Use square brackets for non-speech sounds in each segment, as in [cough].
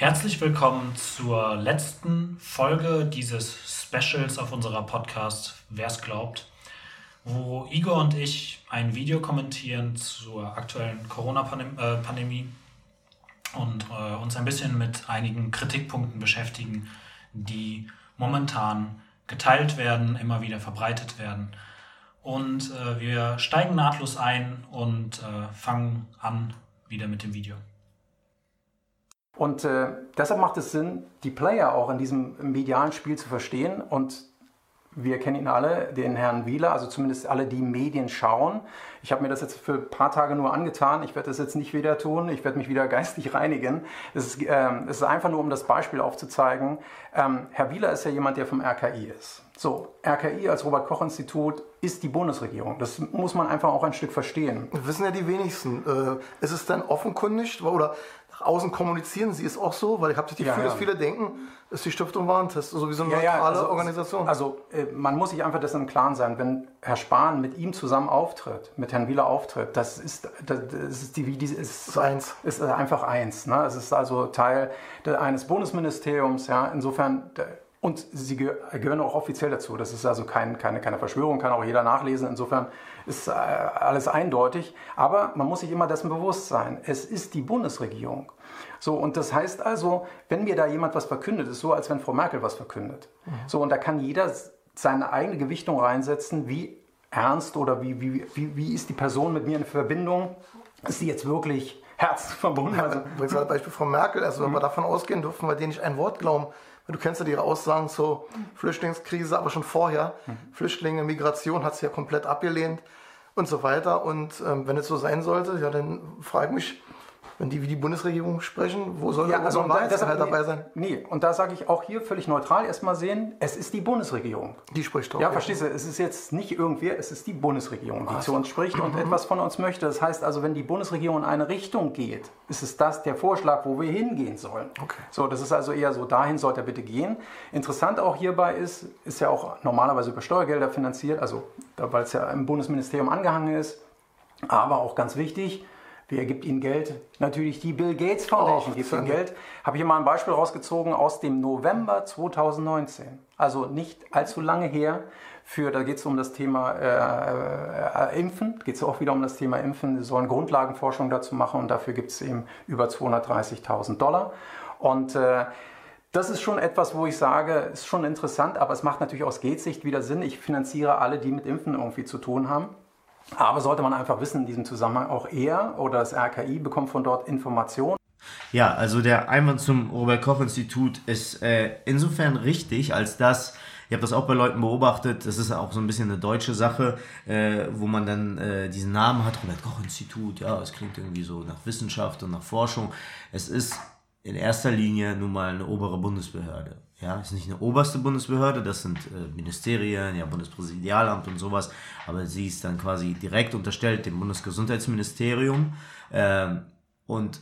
Herzlich willkommen zur letzten Folge dieses Specials auf unserer Podcast Wer's glaubt, wo Igor und ich ein Video kommentieren zur aktuellen Corona-Pandemie und äh, uns ein bisschen mit einigen Kritikpunkten beschäftigen, die momentan geteilt werden, immer wieder verbreitet werden. Und äh, wir steigen nahtlos ein und äh, fangen an wieder mit dem Video. Und äh, deshalb macht es Sinn, die Player auch in diesem medialen Spiel zu verstehen. Und wir kennen ihn alle, den Herrn Wieler, also zumindest alle, die Medien schauen. Ich habe mir das jetzt für ein paar Tage nur angetan. Ich werde das jetzt nicht wieder tun. Ich werde mich wieder [laughs] geistig reinigen. Es ist, ähm, es ist einfach nur, um das Beispiel aufzuzeigen. Ähm, Herr Wieler ist ja jemand, der vom RKI ist. So, RKI als Robert-Koch-Institut ist die Bundesregierung. Das muss man einfach auch ein Stück verstehen. Wissen ja die wenigsten. Äh, ist es dann offenkundig oder außen kommunizieren Sie es auch so? Weil ich habe das Gefühl, ja, ja. dass viele denken, ist die Stiftung Warentest sowieso eine ja, neutrale also, Organisation. Also äh, man muss sich einfach dessen im Klaren sein, wenn Herr Spahn mit ihm zusammen auftritt, mit Herrn Wieler auftritt, das ist, das, ist die, die ist, ist eins. Ist einfach eins. Ne? Es ist also Teil eines Bundesministeriums. Ja? Insofern und sie gehören auch offiziell dazu. Das ist also kein, keine, keine Verschwörung, kann auch jeder nachlesen. Insofern ist äh, alles eindeutig. Aber man muss sich immer dessen bewusst sein. Es ist die Bundesregierung. So, und das heißt also, wenn mir da jemand was verkündet, ist so, als wenn Frau Merkel was verkündet. Mhm. So, und da kann jeder seine eigene Gewichtung reinsetzen, wie ernst oder wie, wie, wie, wie ist die Person mit mir in Verbindung? Ist sie jetzt wirklich herzverbunden? Also, [laughs] Beispiel Frau Merkel, also wenn mhm. wir davon ausgehen, dürfen wir denen nicht ein Wort glauben. Du kennst ja ihre Aussagen zur Flüchtlingskrise, aber schon vorher. Mhm. Flüchtlinge, Migration hat sie ja komplett abgelehnt und so weiter. Und ähm, wenn es so sein sollte, ja, dann frage ich mich, wenn die wie die Bundesregierung sprechen, wo soll ja, also da, halt dabei sein? Nee, und da sage ich auch hier völlig neutral erstmal sehen, es ist die Bundesregierung. Die spricht doch. Ja, verstehst du, es ist jetzt nicht irgendwer, es ist die Bundesregierung, die Ach, zu uns spricht und [clears throat] etwas von uns möchte. Das heißt also, wenn die Bundesregierung in eine Richtung geht, ist es das der Vorschlag, wo wir hingehen sollen. Okay. So, das ist also eher so, dahin sollte er bitte gehen. Interessant auch hierbei ist, ist ja auch normalerweise über Steuergelder finanziert, also weil es ja im Bundesministerium angehangen ist, aber auch ganz wichtig, Wer gibt Ihnen Geld? Natürlich die Bill Gates Foundation oh, gibt Ihnen Geld. Habe ich mal ein Beispiel rausgezogen aus dem November 2019. Also nicht allzu lange her. Für, da geht es um das Thema äh, äh, Impfen, geht es auch wieder um das Thema Impfen. Sie sollen Grundlagenforschung dazu machen und dafür gibt es eben über 230.000 Dollar. Und äh, das ist schon etwas, wo ich sage, ist schon interessant, aber es macht natürlich aus Geldsicht wieder Sinn. Ich finanziere alle, die mit Impfen irgendwie zu tun haben. Aber sollte man einfach wissen, in diesem Zusammenhang auch er oder das RKI bekommt von dort Informationen. Ja, also der Einwand zum Robert-Koch-Institut ist äh, insofern richtig, als dass ich habe das auch bei Leuten beobachtet, das ist auch so ein bisschen eine deutsche Sache, äh, wo man dann äh, diesen Namen hat, Robert-Koch-Institut, ja, es klingt irgendwie so nach Wissenschaft und nach Forschung. Es ist in erster Linie nun mal eine obere Bundesbehörde. Ja, ist nicht eine oberste Bundesbehörde, das sind äh, Ministerien, ja, Bundespräsidialamt und sowas, aber sie ist dann quasi direkt unterstellt dem Bundesgesundheitsministerium äh, und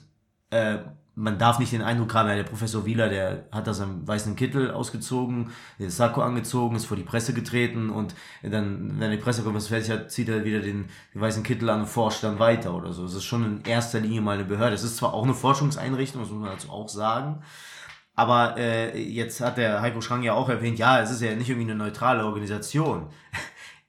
äh, man darf nicht den Eindruck haben, ja, der Professor Wieler, der hat da seinen weißen Kittel ausgezogen, den Sakko angezogen, ist vor die Presse getreten und dann, wenn die Pressekonferenz fertig hat, zieht er wieder den, den weißen Kittel an und forscht dann weiter oder so. Es ist schon in erster Linie mal eine Behörde. Es ist zwar auch eine Forschungseinrichtung, das muss man dazu auch sagen, aber äh, jetzt hat der Heiko Schrang ja auch erwähnt, ja, es ist ja nicht irgendwie eine neutrale Organisation. [laughs]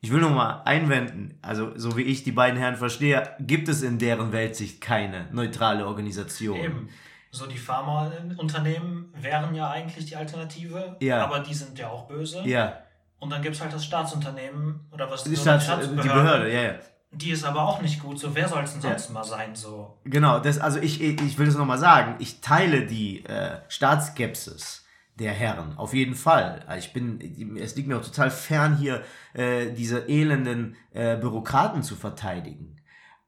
Ich will nur mal einwenden, also so wie ich die beiden Herren verstehe, gibt es in deren Weltsicht keine neutrale Organisation. Eben. So die Pharmaunternehmen wären ja eigentlich die Alternative, ja. aber die sind ja auch böse. Ja. Und dann gibt es halt das Staatsunternehmen oder was die, Staats die Behörde, ja, ja. Die ist aber auch nicht gut. So, wer soll es denn sonst ja. mal sein? So. Genau, das, also ich, ich will das nochmal sagen. Ich teile die äh, Staatsskepsis der Herren, auf jeden Fall. Ich bin, es liegt mir auch total fern, hier äh, diese elenden äh, Bürokraten zu verteidigen.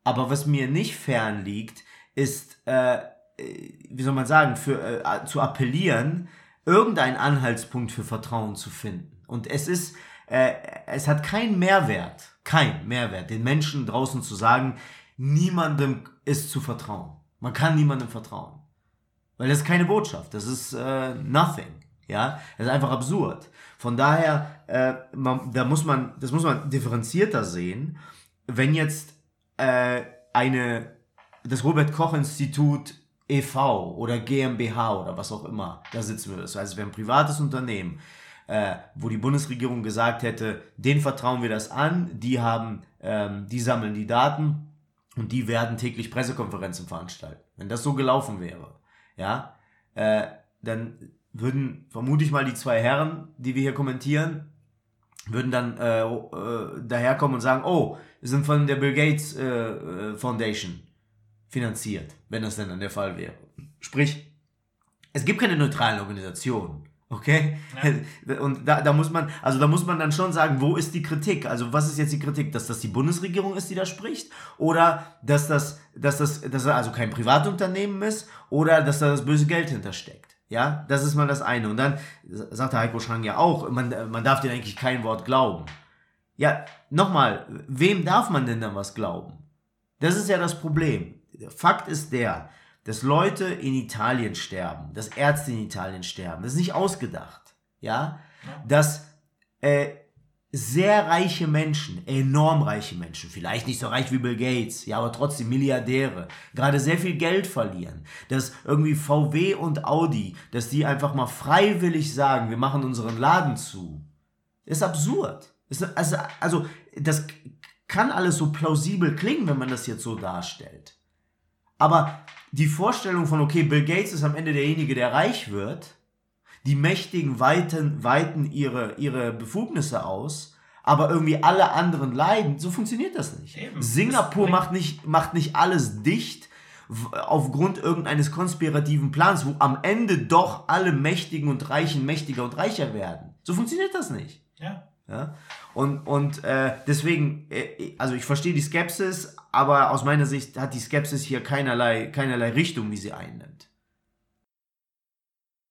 Aber was mir nicht fern liegt, ist, äh, wie soll man sagen, für, äh, zu appellieren, irgendeinen Anhaltspunkt für Vertrauen zu finden. Und es ist, äh, es hat keinen Mehrwert, kein Mehrwert, den Menschen draußen zu sagen, niemandem ist zu vertrauen. Man kann niemandem vertrauen. Weil das ist keine Botschaft, das ist äh, nothing. Ja, das ist einfach absurd. Von daher, äh, man, da muss man, das muss man differenzierter sehen. Wenn jetzt äh, eine, das Robert Koch Institut e.V. oder GmbH oder was auch immer, da sitzen wir. Das heißt, wir haben ein privates Unternehmen, äh, wo die Bundesregierung gesagt hätte, denen vertrauen wir das an, die haben, ähm, die sammeln die Daten und die werden täglich Pressekonferenzen veranstalten. Wenn das so gelaufen wäre, ja, äh, dann würden vermute ich mal die zwei Herren, die wir hier kommentieren, würden dann äh, äh, daherkommen und sagen, oh, wir sind von der Bill Gates äh, äh, Foundation finanziert, wenn das denn dann der Fall wäre. Sprich, es gibt keine neutralen Organisationen. Okay? Ja. Und da, da muss man, also da muss man dann schon sagen, wo ist die Kritik? Also was ist jetzt die Kritik? Dass das die Bundesregierung ist, die da spricht? Oder dass das, dass das, dass das also kein Privatunternehmen ist? Oder dass da das böse Geld hintersteckt? Ja, das ist mal das eine. Und dann sagt der Heiko Schrang ja auch, man, man darf dir eigentlich kein Wort glauben. Ja, nochmal, wem darf man denn dann was glauben? Das ist ja das Problem. Fakt ist der, dass Leute in Italien sterben, dass Ärzte in Italien sterben. Das ist nicht ausgedacht. Ja, dass äh, sehr reiche Menschen, enorm reiche Menschen, vielleicht nicht so reich wie Bill Gates, ja, aber trotzdem Milliardäre, gerade sehr viel Geld verlieren, dass irgendwie VW und Audi, dass die einfach mal freiwillig sagen, wir machen unseren Laden zu, ist absurd. Ist, also, also, das kann alles so plausibel klingen, wenn man das jetzt so darstellt. Aber die Vorstellung von, okay, Bill Gates ist am Ende derjenige, der reich wird, die Mächtigen weiten, weiten ihre, ihre Befugnisse aus, aber irgendwie alle anderen leiden. So funktioniert das nicht. Eben. Singapur das macht nicht, macht nicht alles dicht aufgrund irgendeines konspirativen Plans, wo am Ende doch alle Mächtigen und Reichen mächtiger und reicher werden. So funktioniert das nicht. Ja. Ja? Und, und äh, deswegen, äh, also ich verstehe die Skepsis, aber aus meiner Sicht hat die Skepsis hier keinerlei, keinerlei Richtung, wie sie einnimmt.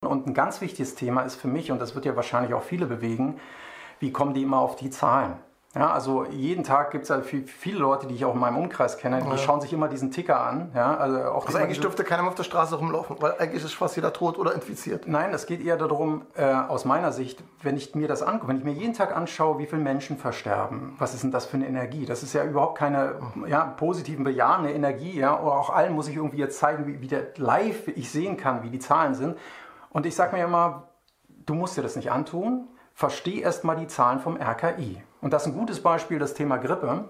Und ein ganz wichtiges Thema ist für mich, und das wird ja wahrscheinlich auch viele bewegen, wie kommen die immer auf die Zahlen? Ja, also jeden Tag gibt es ja viele Leute, die ich auch in meinem Umkreis kenne, die ja. schauen sich immer diesen Ticker an. Ja, also auch also eigentlich dürfte keiner mehr auf der Straße rumlaufen, weil eigentlich ist fast jeder tot oder infiziert. Nein, es geht eher darum, äh, aus meiner Sicht, wenn ich mir das angucke, wenn ich mir jeden Tag anschaue, wie viele Menschen versterben, was ist denn das für eine Energie? Das ist ja überhaupt keine ja, positiven, bejahende Energie. Ja? Oder auch allen muss ich irgendwie jetzt zeigen, wie, wie der live ich sehen kann, wie die Zahlen sind. Und ich sage mir immer, du musst dir das nicht antun, versteh erst mal die Zahlen vom RKI. Und das ist ein gutes Beispiel, das Thema Grippe.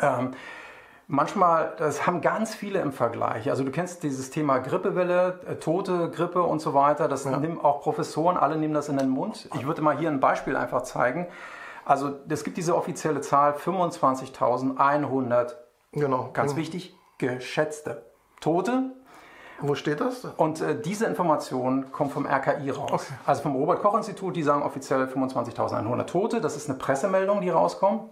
Ähm, manchmal, das haben ganz viele im Vergleich. Also du kennst dieses Thema Grippewelle, äh, tote Grippe und so weiter. Das ja. nehmen auch Professoren, alle nehmen das in den Mund. Ich würde mal hier ein Beispiel einfach zeigen. Also es gibt diese offizielle Zahl 25.100. Genau. Ganz wichtig, geschätzte Tote wo steht das? Und äh, diese Information kommt vom RKI raus. Okay. Also vom Robert-Koch-Institut, die sagen offiziell 25.100 Tote. Das ist eine Pressemeldung, die rauskommt.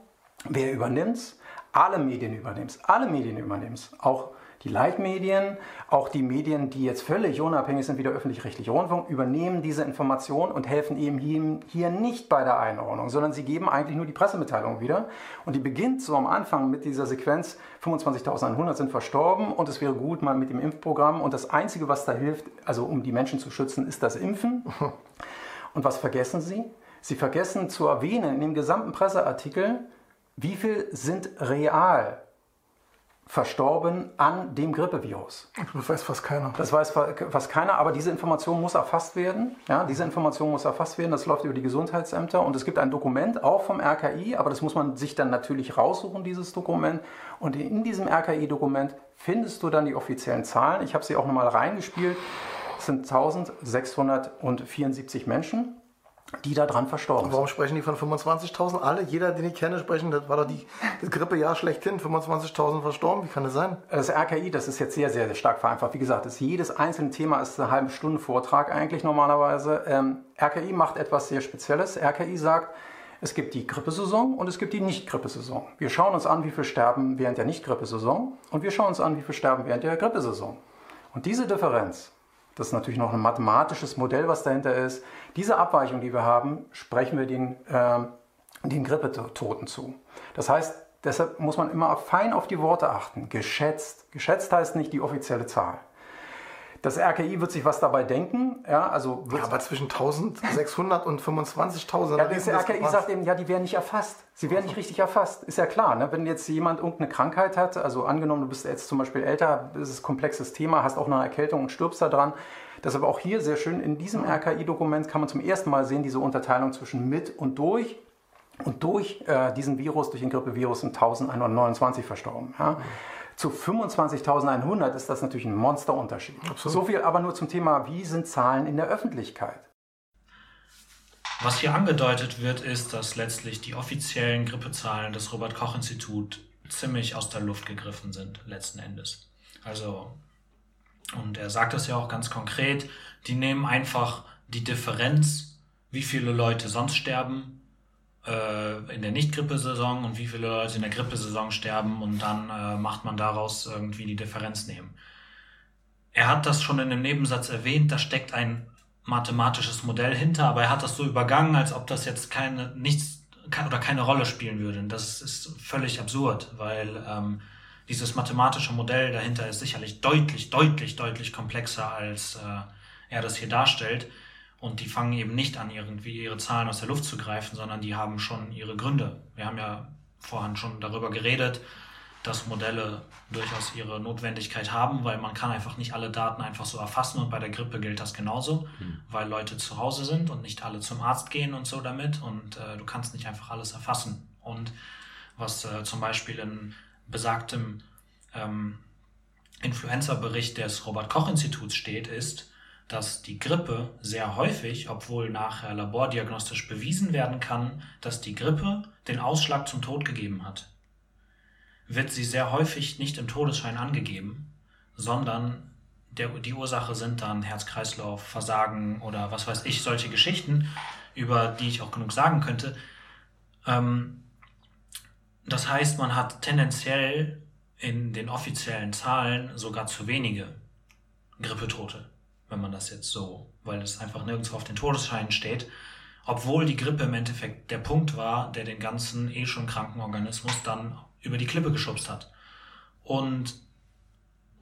Wer übernimmt es? Alle Medien übernehmen es. Alle Medien übernehmen es. Auch die Leitmedien, auch die Medien, die jetzt völlig unabhängig sind wie der öffentlich-rechtliche Rundfunk, übernehmen diese Information und helfen eben hier nicht bei der Einordnung, sondern sie geben eigentlich nur die Pressemitteilung wieder. Und die beginnt so am Anfang mit dieser Sequenz, 25.100 sind verstorben und es wäre gut mal mit dem Impfprogramm. Und das Einzige, was da hilft, also um die Menschen zu schützen, ist das Impfen. [laughs] Und was vergessen sie? Sie vergessen zu erwähnen in dem gesamten Presseartikel, wie viel sind real verstorben an dem Grippevirus. Das weiß fast keiner. Das weiß fast keiner, aber diese Information muss erfasst werden. Ja, diese Information muss erfasst werden. Das läuft über die Gesundheitsämter und es gibt ein Dokument auch vom RKI, aber das muss man sich dann natürlich raussuchen, dieses Dokument. Und in diesem RKI-Dokument findest du dann die offiziellen Zahlen. Ich habe sie auch nochmal reingespielt. Es sind 1674 Menschen die da dran verstorben sind. Warum sprechen die von 25.000? Alle, jeder, den ich kenne, sprechen, das war doch die, das Grippejahr schlechthin, 25.000 verstorben. Wie kann das sein? Das RKI, das ist jetzt sehr, sehr, sehr stark vereinfacht. Wie gesagt, das jedes einzelne Thema ist eine halbe Stunde Vortrag eigentlich normalerweise. Ähm, RKI macht etwas sehr Spezielles. RKI sagt, es gibt die Grippesaison und es gibt die Nicht-Grippesaison. Wir schauen uns an, wie viel sterben während der Nicht-Grippesaison und wir schauen uns an, wie viel sterben während der Grippesaison. Und diese Differenz, das ist natürlich noch ein mathematisches Modell, was dahinter ist. Diese Abweichung, die wir haben, sprechen wir den, äh, den Grippetoten zu. Das heißt, deshalb muss man immer fein auf die Worte achten. Geschätzt. Geschätzt heißt nicht die offizielle Zahl. Das RKI wird sich was dabei denken. Ja, also ja, aber zwischen 1600 und 25.000. Ja, das RKI sagt eben, ja, die werden nicht erfasst. Sie werden nicht richtig erfasst. Ist ja klar. Ne? Wenn jetzt jemand irgendeine Krankheit hat, also angenommen, du bist jetzt zum Beispiel älter, ist es ein komplexes Thema, hast auch eine Erkältung und stirbst da dran. Deshalb auch hier sehr schön, in diesem RKI-Dokument kann man zum ersten Mal sehen, diese Unterteilung zwischen mit und durch. Und durch äh, diesen Virus, durch den Grippevirus, sind 1129 verstorben. Ja? Zu 25.100 ist das natürlich ein Monsterunterschied. Absolut. So viel aber nur zum Thema, wie sind Zahlen in der Öffentlichkeit? Was hier angedeutet wird, ist, dass letztlich die offiziellen Grippezahlen des Robert Koch Institut ziemlich aus der Luft gegriffen sind, letzten Endes. Also, und er sagt das ja auch ganz konkret, die nehmen einfach die Differenz, wie viele Leute sonst sterben, äh, in der Nicht-Grippesaison und wie viele Leute in der Grippesaison sterben und dann äh, macht man daraus irgendwie die Differenz nehmen. Er hat das schon in einem Nebensatz erwähnt, da steckt ein mathematisches Modell hinter, aber er hat das so übergangen, als ob das jetzt keine nichts oder keine Rolle spielen würde. Und das ist völlig absurd, weil ähm, dieses mathematische Modell dahinter ist sicherlich deutlich, deutlich, deutlich komplexer, als äh, er das hier darstellt. Und die fangen eben nicht an, irgendwie ihre Zahlen aus der Luft zu greifen, sondern die haben schon ihre Gründe. Wir haben ja vorhin schon darüber geredet, dass Modelle durchaus ihre Notwendigkeit haben, weil man kann einfach nicht alle Daten einfach so erfassen und bei der Grippe gilt das genauso, mhm. weil Leute zu Hause sind und nicht alle zum Arzt gehen und so damit und äh, du kannst nicht einfach alles erfassen. Und was äh, zum Beispiel in besagtem ähm, Influenza-Bericht des Robert-Koch-Instituts steht, ist, dass die Grippe sehr häufig, obwohl nachher labordiagnostisch bewiesen werden kann, dass die Grippe den Ausschlag zum Tod gegeben hat, wird sie sehr häufig nicht im Todesschein angegeben, sondern der, die Ursache sind dann Herz-Kreislauf, Versagen oder was weiß ich, solche Geschichten, über die ich auch genug sagen könnte. Ähm, das heißt, man hat tendenziell in den offiziellen Zahlen sogar zu wenige Grippetote wenn man das jetzt so, weil es einfach nirgendwo auf den Todesscheinen steht, obwohl die Grippe im Endeffekt der Punkt war, der den ganzen eh schon kranken Organismus dann über die Klippe geschubst hat. Und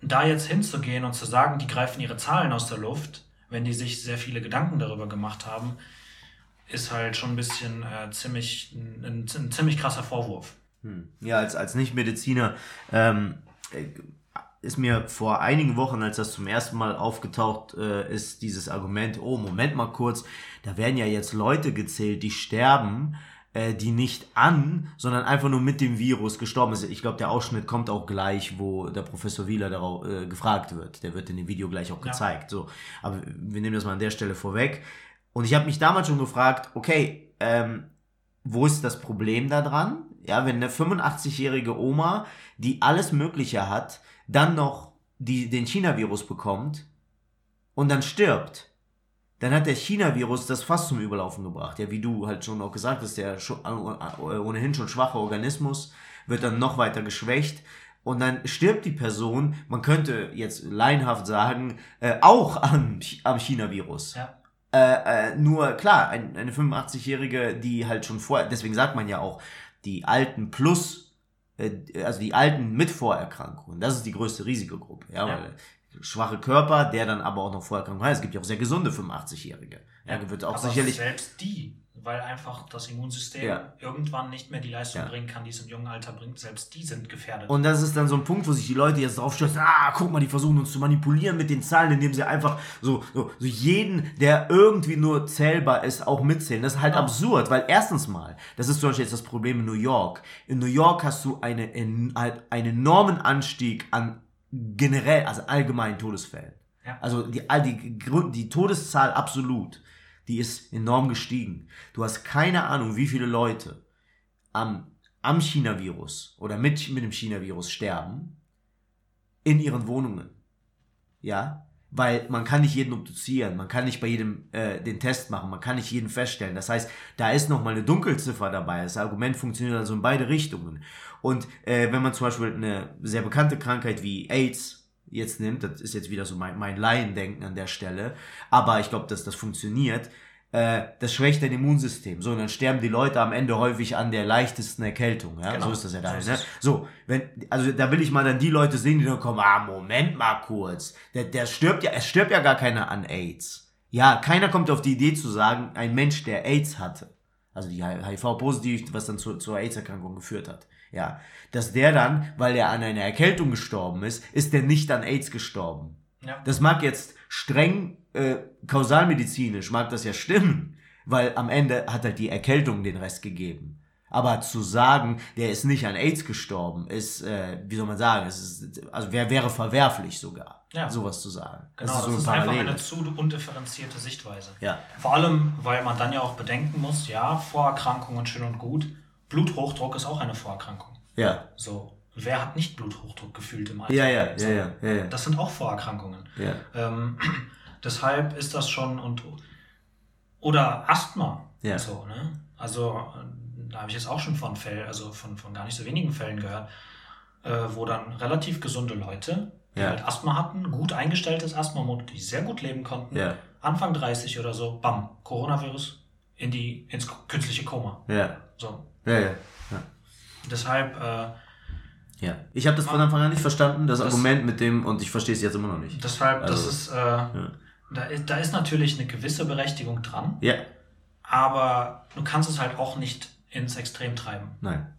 da jetzt hinzugehen und zu sagen, die greifen ihre Zahlen aus der Luft, wenn die sich sehr viele Gedanken darüber gemacht haben, ist halt schon ein bisschen äh, ziemlich ein, ein, ziemlich krasser Vorwurf. Hm. Ja, als, als Nicht-Mediziner ähm, ist mir vor einigen Wochen, als das zum ersten Mal aufgetaucht äh, ist, dieses Argument, oh, Moment mal kurz, da werden ja jetzt Leute gezählt, die sterben, äh, die nicht an, sondern einfach nur mit dem Virus gestorben sind. Ich glaube, der Ausschnitt kommt auch gleich, wo der Professor Wieler darauf äh, gefragt wird. Der wird in dem Video gleich auch gezeigt. Ja. So, aber wir nehmen das mal an der Stelle vorweg. Und ich habe mich damals schon gefragt, okay, ähm, wo ist das Problem da dran? Ja, wenn eine 85-jährige Oma, die alles Mögliche hat, dann noch die, den China-Virus bekommt und dann stirbt, dann hat der China-Virus das fast zum Überlaufen gebracht. Ja, wie du halt schon auch gesagt hast, der ohnehin schon schwache Organismus wird dann noch weiter geschwächt und dann stirbt die Person, man könnte jetzt laienhaft sagen, äh, auch am, am China-Virus. Ja. Äh, äh, nur klar, ein, eine 85-Jährige, die halt schon vorher, deswegen sagt man ja auch, die Alten plus äh, also die Alten mit Vorerkrankungen, das ist die größte Risikogruppe. Ja, ja. Weil schwache Körper, der dann aber auch noch Vorerkrankungen hat. Es gibt ja auch sehr gesunde 85-Jährige. Ja, wird auch aber sicherlich. Selbst die, weil einfach das Immunsystem ja. irgendwann nicht mehr die Leistung ja. bringen kann, die es im jungen Alter bringt. Selbst die sind gefährdet. Und das ist dann so ein Punkt, wo sich die Leute jetzt drauf stürzen, ah, guck mal, die versuchen uns zu manipulieren mit den Zahlen, indem sie einfach so, so, so jeden, der irgendwie nur zählbar ist, auch mitzählen. Das ist halt ja. absurd, weil erstens mal, das ist zum Beispiel jetzt das Problem in New York. In New York hast du eine, halt einen enormen Anstieg an generell, also allgemeinen Todesfällen. Ja. Also die, die, die Todeszahl absolut die ist enorm gestiegen. Du hast keine Ahnung, wie viele Leute am, am China-Virus oder mit, mit dem China-Virus sterben in ihren Wohnungen. Ja, weil man kann nicht jeden obduzieren, man kann nicht bei jedem äh, den Test machen, man kann nicht jeden feststellen. Das heißt, da ist nochmal eine Dunkelziffer dabei. Das Argument funktioniert also in beide Richtungen. Und äh, wenn man zum Beispiel eine sehr bekannte Krankheit wie AIDS jetzt nimmt, das ist jetzt wieder so mein, mein Laiendenken an der Stelle, aber ich glaube, dass das funktioniert. äh, das schwächt dein Immunsystem. So, und dann sterben die Leute am Ende häufig an der leichtesten Erkältung. Ja? Genau. So ist das ja da. So, ne? so, wenn, also da will ich mal dann die Leute sehen, die dann kommen, ah, Moment mal kurz. Der, der stirbt ja, es stirbt ja gar keiner an AIDS. Ja, keiner kommt auf die Idee zu sagen, ein Mensch, der AIDS hatte, also die HIV-positiv, was dann zu, zur AIDS-Erkrankung geführt hat. Ja, dass der dann, weil er an einer Erkältung gestorben ist, ist der nicht an AIDS gestorben. Ja. Das mag jetzt streng äh, kausalmedizinisch mag das ja stimmen, weil am Ende hat halt die Erkältung den Rest gegeben. Aber zu sagen, der ist nicht an AIDS gestorben, ist, äh, wie soll man sagen, es ist, also wär, wäre verwerflich sogar, ja. sowas zu sagen. Genau, das ist, so das ist einfach eine zu undifferenzierte Sichtweise. Ja. Vor allem, weil man dann ja auch bedenken muss, ja, Vorerkrankungen schön und gut, Bluthochdruck ist auch eine Vorerkrankung. Ja. So. Wer hat nicht Bluthochdruck gefühlt im Alter? Ja, ja, so. ja, ja, ja, ja. Das sind auch Vorerkrankungen. Ja. Ähm, [clears throat] deshalb ist das schon und oder Asthma. Ja. So, ne? Also da habe ich jetzt auch schon von Fällen, also von, von gar nicht so wenigen Fällen gehört, äh, wo dann relativ gesunde Leute, die ja. halt Asthma hatten, gut eingestelltes Asthma, die sehr gut leben konnten, ja. Anfang 30 oder so, bam, Coronavirus in die, ins künstliche Koma. Ja. So. Ja, ja. ja. Deshalb, äh, ja, ich habe das von Anfang an nicht verstanden, das, das, Argument mit dem, und ich verstehe es jetzt immer noch nicht. Deshalb, also, das ist, äh, ja. da, da ist natürlich eine gewisse Berechtigung dran. Ja. Aber du kannst es halt auch nicht ins Extrem treiben. Nein.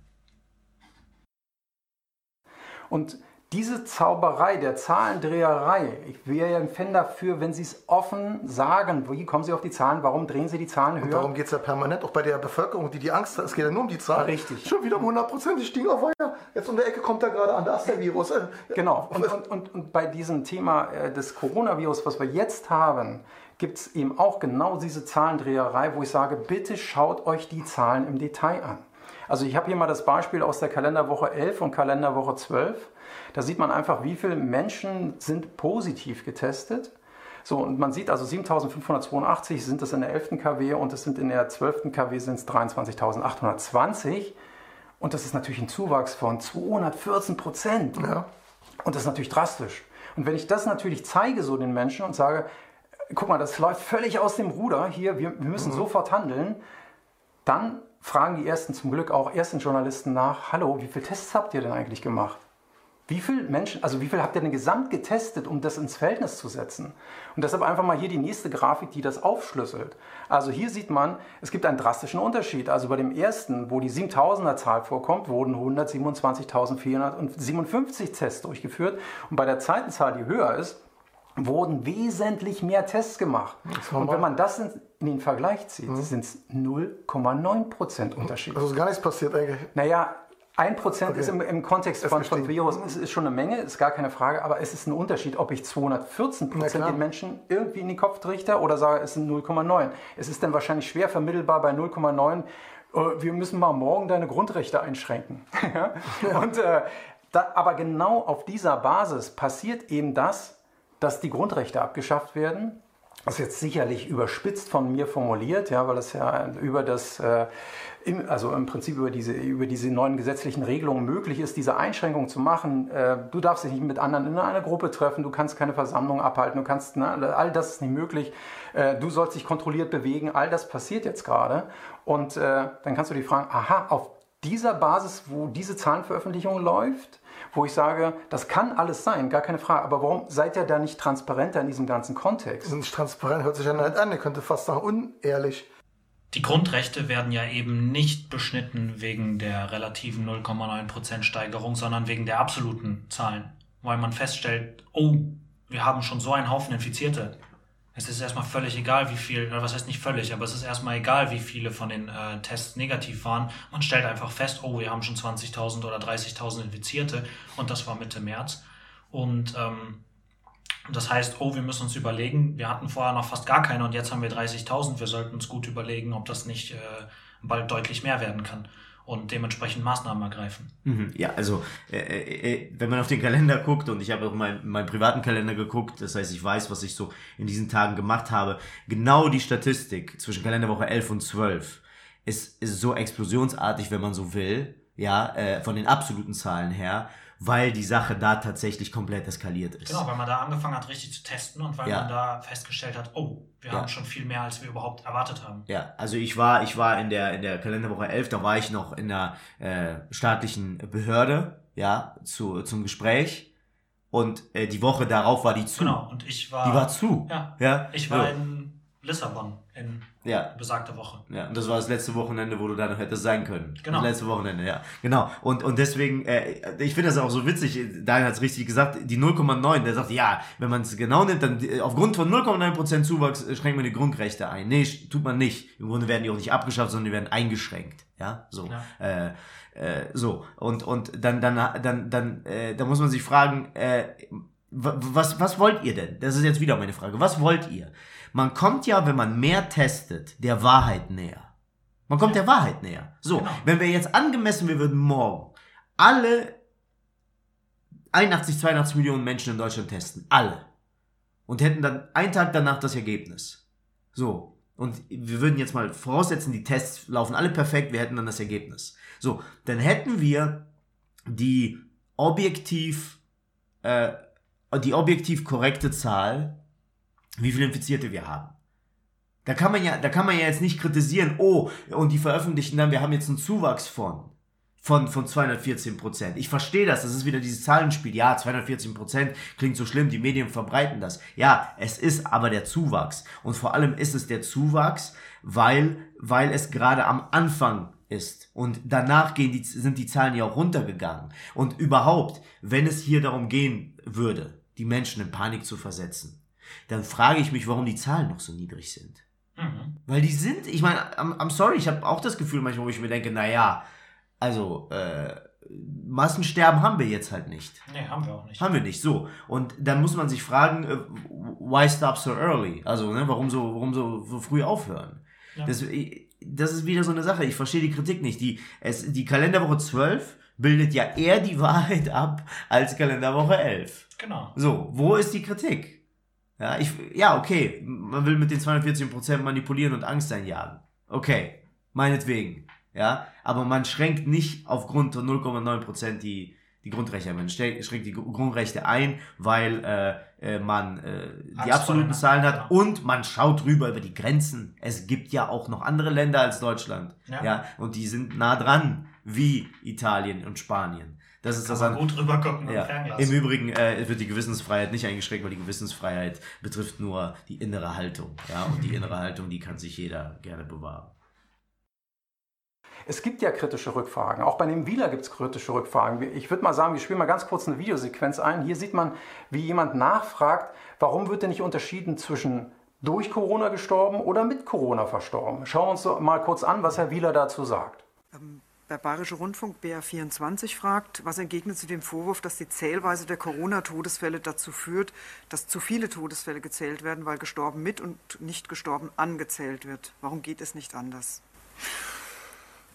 Und diese Zauberei der Zahlendreherei, ich wäre ja ein Fan dafür, wenn Sie es offen sagen, wie kommen Sie auf die Zahlen, warum drehen Sie die Zahlen höher? Und darum geht es ja permanent, auch bei der Bevölkerung, die die Angst hat, es geht ja nur um die Zahlen. Richtig. Schon wieder um 100 Prozent, die stiegen auf weiter. Jetzt um der Ecke kommt da gerade an, da ist der Virus. Äh, genau, und, und, und, und bei diesem Thema äh, des Coronavirus, was wir jetzt haben, gibt es eben auch genau diese Zahlendreherei, wo ich sage, bitte schaut euch die Zahlen im Detail an. Also ich habe hier mal das Beispiel aus der Kalenderwoche 11 und Kalenderwoche 12. Da sieht man einfach, wie viele Menschen sind positiv getestet. So, und man sieht also 7582 sind es in der 11. KW und es sind in der 12. KW sind es 23.820. Und das ist natürlich ein Zuwachs von 214 Prozent. Ja. Und das ist natürlich drastisch. Und wenn ich das natürlich zeige so den Menschen und sage, guck mal, das läuft völlig aus dem Ruder hier, wir, wir müssen mhm. sofort handeln, dann fragen die ersten zum Glück auch ersten Journalisten nach, hallo, wie viele Tests habt ihr denn eigentlich gemacht? Wie viele Menschen, also wie viel habt ihr denn gesamt getestet, um das ins Verhältnis zu setzen? Und deshalb einfach mal hier die nächste Grafik, die das aufschlüsselt. Also hier sieht man, es gibt einen drastischen Unterschied. Also bei dem ersten, wo die 7000er Zahl vorkommt, wurden 127.457 Tests durchgeführt. Und bei der zweiten Zahl, die höher ist, wurden wesentlich mehr Tests gemacht. Und wenn man das in, den Vergleich zieht, mhm. sind es 0,9% Unterschied. Also ist gar nichts passiert eigentlich. Naja, 1% okay. ist im, im Kontext von, von Virus ist, ist, schon eine Menge, ist gar keine Frage, aber es ist ein Unterschied, ob ich 214% den Menschen irgendwie in den Kopf trichte oder sage, es sind 0,9. Es ist dann wahrscheinlich schwer vermittelbar bei 0,9. Äh, wir müssen mal morgen deine Grundrechte einschränken. [laughs] Und, äh, da, aber genau auf dieser Basis passiert eben das, dass die Grundrechte abgeschafft werden. Das ist jetzt sicherlich überspitzt von mir formuliert, ja, weil es ja über das, äh, im, also im Prinzip über diese, über diese neuen gesetzlichen Regelungen möglich ist, diese Einschränkung zu machen. Äh, du darfst dich nicht mit anderen in einer Gruppe treffen, du kannst keine Versammlung abhalten, du kannst, na, all das ist nicht möglich. Äh, du sollst dich kontrolliert bewegen, all das passiert jetzt gerade. Und äh, dann kannst du dich fragen, aha, auf dieser Basis, wo diese Zahlenveröffentlichung läuft, wo ich sage, das kann alles sein, gar keine Frage, aber warum seid ihr da nicht transparenter in diesem ganzen Kontext? Nicht transparent hört sich ja nicht an, ihr könnte fast sagen unehrlich. Die Grundrechte werden ja eben nicht beschnitten wegen der relativen 0,9% Steigerung, sondern wegen der absoluten Zahlen, weil man feststellt, oh, wir haben schon so einen Haufen Infizierte. Es ist erstmal völlig egal, wie viel, oder was heißt nicht völlig, aber es ist erstmal egal, wie viele von den äh, Tests negativ waren. Man stellt einfach fest, oh, wir haben schon 20.000 oder 30.000 Infizierte und das war Mitte März. Und ähm, das heißt, oh, wir müssen uns überlegen, wir hatten vorher noch fast gar keine und jetzt haben wir 30.000. Wir sollten uns gut überlegen, ob das nicht äh, bald deutlich mehr werden kann und dementsprechend Maßnahmen ergreifen. Mhm, ja, also äh, äh, äh, wenn man auf den Kalender guckt und ich habe auch mein, meinen privaten Kalender geguckt, das heißt, ich weiß, was ich so in diesen Tagen gemacht habe, genau die Statistik zwischen Kalenderwoche 11 und 12 ist, ist so explosionsartig, wenn man so will, ja, äh, von den absoluten Zahlen her, weil die Sache da tatsächlich komplett eskaliert ist. Genau, weil man da angefangen hat, richtig zu testen und weil ja. man da festgestellt hat, oh, wir ja. haben schon viel mehr, als wir überhaupt erwartet haben. Ja, also ich war, ich war in der, in der Kalenderwoche 11, da war ich noch in der äh, staatlichen Behörde, ja, zu, zum Gespräch. Und äh, die Woche darauf war die zu. Genau, und ich war. Die war zu. Ja. ja? Ich war so. in Lissabon in ja. besagte Woche. Ja, und das war das letzte Wochenende, wo du da noch hättest sein können. Genau. Das letzte Wochenende, ja. Genau. Und, und deswegen, äh, ich finde das auch so witzig, Daniel hat es richtig gesagt, die 0,9, der sagt, ja, wenn man es genau nimmt, dann äh, aufgrund von 0,9% Zuwachs äh, schränkt man die Grundrechte ein. Nee, tut man nicht. Im Grunde werden die auch nicht abgeschafft, sondern die werden eingeschränkt. Ja, so. Ja. Äh, äh, so. Und, und dann, dann, dann, dann, äh, da muss man sich fragen, äh, was, was wollt ihr denn? Das ist jetzt wieder meine Frage. Was wollt ihr? Man kommt ja, wenn man mehr testet, der Wahrheit näher. Man kommt der Wahrheit näher. So, genau. wenn wir jetzt angemessen, wir würden morgen alle 81, 82 Millionen Menschen in Deutschland testen. Alle. Und hätten dann einen Tag danach das Ergebnis. So. Und wir würden jetzt mal voraussetzen, die Tests laufen alle perfekt, wir hätten dann das Ergebnis. So, dann hätten wir die objektiv, äh, die objektiv korrekte Zahl wie viele Infizierte wir haben. Da kann man ja, da kann man ja jetzt nicht kritisieren, oh, und die veröffentlichen dann, wir haben jetzt einen Zuwachs von, von, von 214 Prozent. Ich verstehe das, das ist wieder dieses Zahlenspiel. Ja, 214 Prozent klingt so schlimm, die Medien verbreiten das. Ja, es ist aber der Zuwachs. Und vor allem ist es der Zuwachs, weil, weil es gerade am Anfang ist. Und danach gehen die, sind die Zahlen ja auch runtergegangen. Und überhaupt, wenn es hier darum gehen würde, die Menschen in Panik zu versetzen, dann frage ich mich, warum die Zahlen noch so niedrig sind. Mhm. Weil die sind, ich meine, I'm, I'm sorry, ich habe auch das Gefühl manchmal, wo ich mir denke, naja, also äh, Massensterben haben wir jetzt halt nicht. Nee, haben wir auch nicht. Haben wir nicht, so. Und dann muss man sich fragen, äh, why stop so early? Also, ne, warum so, warum so, so früh aufhören? Ja. Das, das ist wieder so eine Sache, ich verstehe die Kritik nicht. Die, es, die Kalenderwoche 12 bildet ja eher die [laughs] Wahrheit ab als Kalenderwoche 11. Genau. So, wo ist die Kritik? Ja, ich, ja, okay, man will mit den 214% manipulieren und Angst einjagen. Okay, meinetwegen. Ja, aber man schränkt nicht aufgrund von 0,9% die, die Grundrechte. Man schränkt die Grundrechte ein, weil äh, äh, man äh, die absoluten Zahlen hat und man schaut rüber über die Grenzen. Es gibt ja auch noch andere Länder als Deutschland. Ja. ja und die sind nah dran, wie Italien und Spanien. Das ist Kann das an, gut drüber gucken ja. Im Übrigen äh, wird die Gewissensfreiheit nicht eingeschränkt, weil die Gewissensfreiheit betrifft nur die innere Haltung. Ja? Und die innere Haltung, die kann sich jeder gerne bewahren. Es gibt ja kritische Rückfragen. Auch bei dem Wieler gibt es kritische Rückfragen. Ich würde mal sagen, wir spielen mal ganz kurz eine Videosequenz ein. Hier sieht man, wie jemand nachfragt, warum wird denn nicht unterschieden zwischen durch Corona gestorben oder mit Corona verstorben. Schauen wir uns mal kurz an, was Herr Wieler dazu sagt. Ähm, der Bayerische Rundfunk BR24 fragt, was entgegnet zu dem Vorwurf, dass die Zählweise der Corona-Todesfälle dazu führt, dass zu viele Todesfälle gezählt werden, weil gestorben mit und nicht gestorben angezählt wird. Warum geht es nicht anders?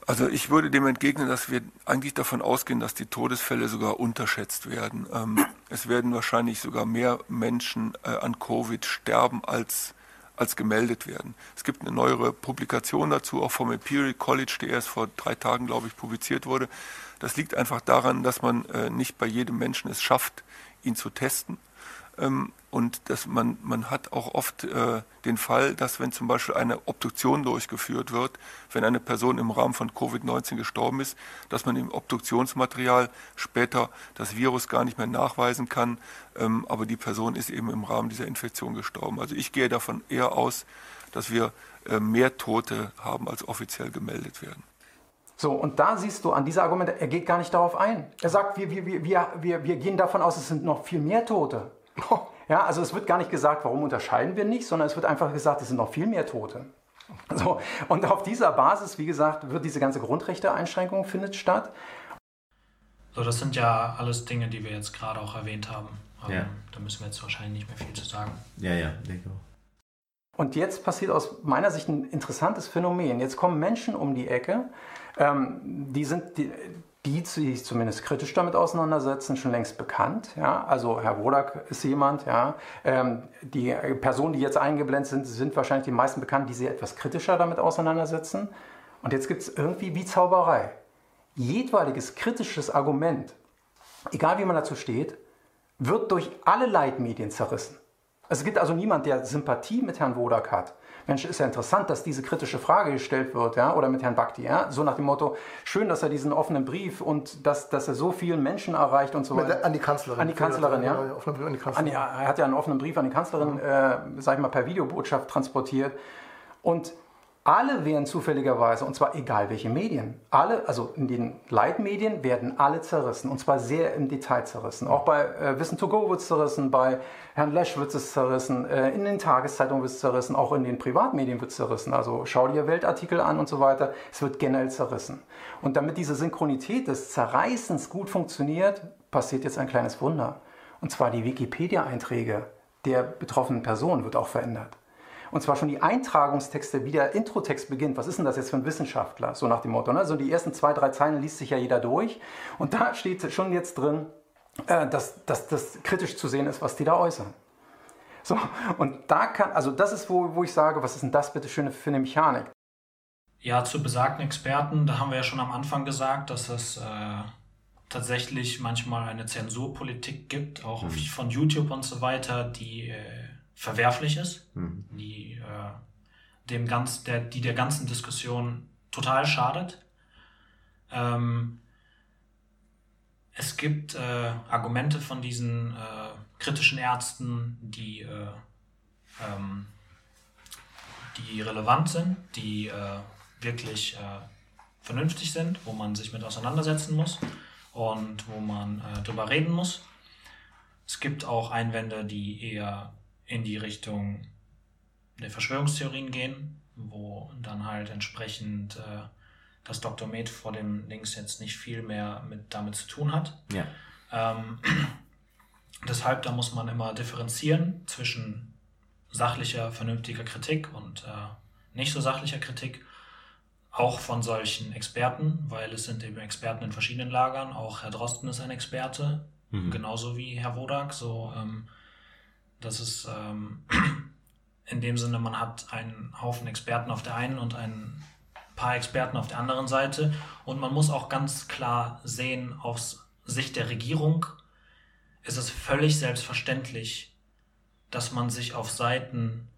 Also ich würde dem entgegnen, dass wir eigentlich davon ausgehen, dass die Todesfälle sogar unterschätzt werden. Ähm, es werden wahrscheinlich sogar mehr Menschen äh, an Covid sterben als als gemeldet werden. Es gibt eine neuere Publikation dazu, auch vom Imperial College, die erst vor drei Tagen, glaube ich, publiziert wurde. Das liegt einfach daran, dass man äh, nicht bei jedem Menschen es schafft, ihn zu testen. Ähm, und dass man, man hat auch oft äh, den Fall, dass wenn zum Beispiel eine Obduktion durchgeführt wird, wenn eine Person im Rahmen von Covid-19 gestorben ist, dass man im Obduktionsmaterial später das Virus gar nicht mehr nachweisen kann, ähm, aber die Person ist eben im Rahmen dieser Infektion gestorben. Also ich gehe davon eher aus, dass wir äh, mehr Tote haben, als offiziell gemeldet werden. So, und da siehst du an dieser Argumente, er geht gar nicht darauf ein. Er sagt, wir, wir, wir, wir, wir gehen davon aus, es sind noch viel mehr Tote. [laughs] Ja, also es wird gar nicht gesagt, warum unterscheiden wir nicht, sondern es wird einfach gesagt, es sind noch viel mehr Tote. [laughs] So, und auf dieser Basis, wie gesagt, wird diese ganze Grundrechteeinschränkung findet statt. So, das sind ja alles Dinge, die wir jetzt gerade auch erwähnt haben. Ja. Da müssen wir jetzt wahrscheinlich nicht mehr viel zu sagen. Ja, ja, denke auch. Und jetzt passiert aus meiner Sicht ein interessantes Phänomen. Jetzt kommen Menschen um die Ecke, ähm, die sind, die, die sich zumindest kritisch damit auseinandersetzen, schon längst bekannt. Ja? Also Herr Wodak ist jemand, ja? Ähm, die Personen, die jetzt eingeblendet sind, sind wahrscheinlich die meisten bekannt, die sich etwas kritischer damit auseinandersetzen. Und jetzt gibt es irgendwie wie Zauberei. Jedweiliges kritisches Argument egal wie man dazu steht, wird durch alle Leitmedien zerrissen. Es gibt also niemand, der Sympathie mit Herrn Wodak hat. Mensch, ist ja interessant, dass diese kritische Frage gestellt wird, ja, oder mit Herrn Bakti, ja, so nach dem Motto, schön, dass er diesen offenen Brief und dass, dass er so vielen Menschen erreicht und so weiter. An die Kanzlerin. An die Kanzlerin, ja. An die Kanzlerin. er hat ja einen offenen Brief an die Kanzlerin, äh, sag ich mal, per Videobotschaft transportiert. Und alle werden zufälligerweise, und zwar egal welche Medien, alle, also in den Leitmedien werden alle zerrissen, und zwar sehr im Detail zerrissen. Auch bei äh, Wissen to Go wird es zerrissen, bei Herrn Lesch wird es zerrissen, äh, in den Tageszeitungen wird es zerrissen, auch in den Privatmedien wird es zerrissen. Also schau dir Weltartikel an und so weiter. Es wird generell zerrissen. Und damit diese Synchronität des Zerreißens gut funktioniert, passiert jetzt ein kleines Wunder. Und zwar die Wikipedia-Einträge der betroffenen Person wird auch verändert. Und zwar schon die Eintragungstexte, wie der Introtext beginnt. Was ist denn das jetzt für ein Wissenschaftler? So nach dem Motto. Ne? Also die ersten zwei, drei Zeilen liest sich ja jeder durch. Und da steht schon jetzt drin, äh, dass, dass das kritisch zu sehen ist, was die da äußern. So, und da kann, also das ist, wo, wo ich sage, was ist denn das bitte schön für eine Mechanik? Ja, zu besagten Experten, da haben wir ja schon am Anfang gesagt, dass es äh, tatsächlich manchmal eine Zensurpolitik gibt, auch mhm. von YouTube und so weiter, die äh, verwerflich ist, mhm. die, äh, dem ganz, der, die der ganzen Diskussion total schadet. Ähm, es gibt äh, Argumente von diesen äh, kritischen Ärzten, die, äh, ähm, die relevant sind, die äh, wirklich äh, vernünftig sind, wo man sich mit auseinandersetzen muss und wo man drüber reden muss. Es gibt auch Einwände, die eher in die Richtung der Verschwörungstheorien gehen, wo dann halt entsprechend äh, das Dr. Med vor dem Links jetzt nicht viel mehr mit damit zu tun hat. Ja. Ähm, [clears throat] deshalb, da muss man immer differenzieren zwischen sachlicher, vernünftiger Kritik und äh, nicht so sachlicher Kritik, auch von solchen Experten, weil es sind eben Experten in verschiedenen Lagern. Auch Herr Drosten ist ein Experte, mhm. genauso wie Herr Wodak. So, ähm, das ist ähm, [clears throat] in dem Sinne, man hat einen Haufen Experten auf der einen und ein paar Experten auf der anderen Seite. Und man muss auch ganz klar sehen, aus Sicht der Regierung ist es völlig selbstverständlich, dass man sich auf Seiten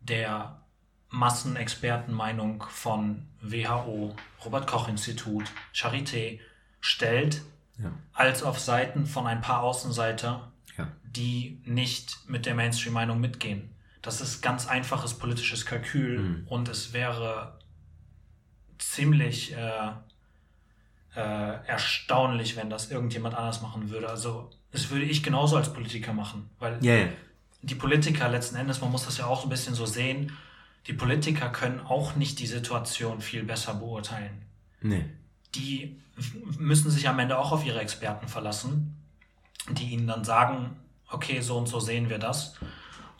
der Massenexpertenmeinung von WHO, Robert Koch Institut, Charité stellt, ja. als auf Seiten von ein paar Außenseiter. Die nicht mit der Mainstream-Meinung mitgehen. Das ist ganz einfaches politisches Kalkül mhm. und es wäre ziemlich äh, äh, erstaunlich, wenn das irgendjemand anders machen würde. Also das würde ich genauso als Politiker machen, weil yeah. die Politiker letzten Endes, man muss das ja auch ein bisschen so sehen, die Politiker können auch nicht die Situation viel besser beurteilen. Nee. Die müssen sich am Ende auch auf ihre Experten verlassen die ihnen dann sagen, okay, so und so sehen wir das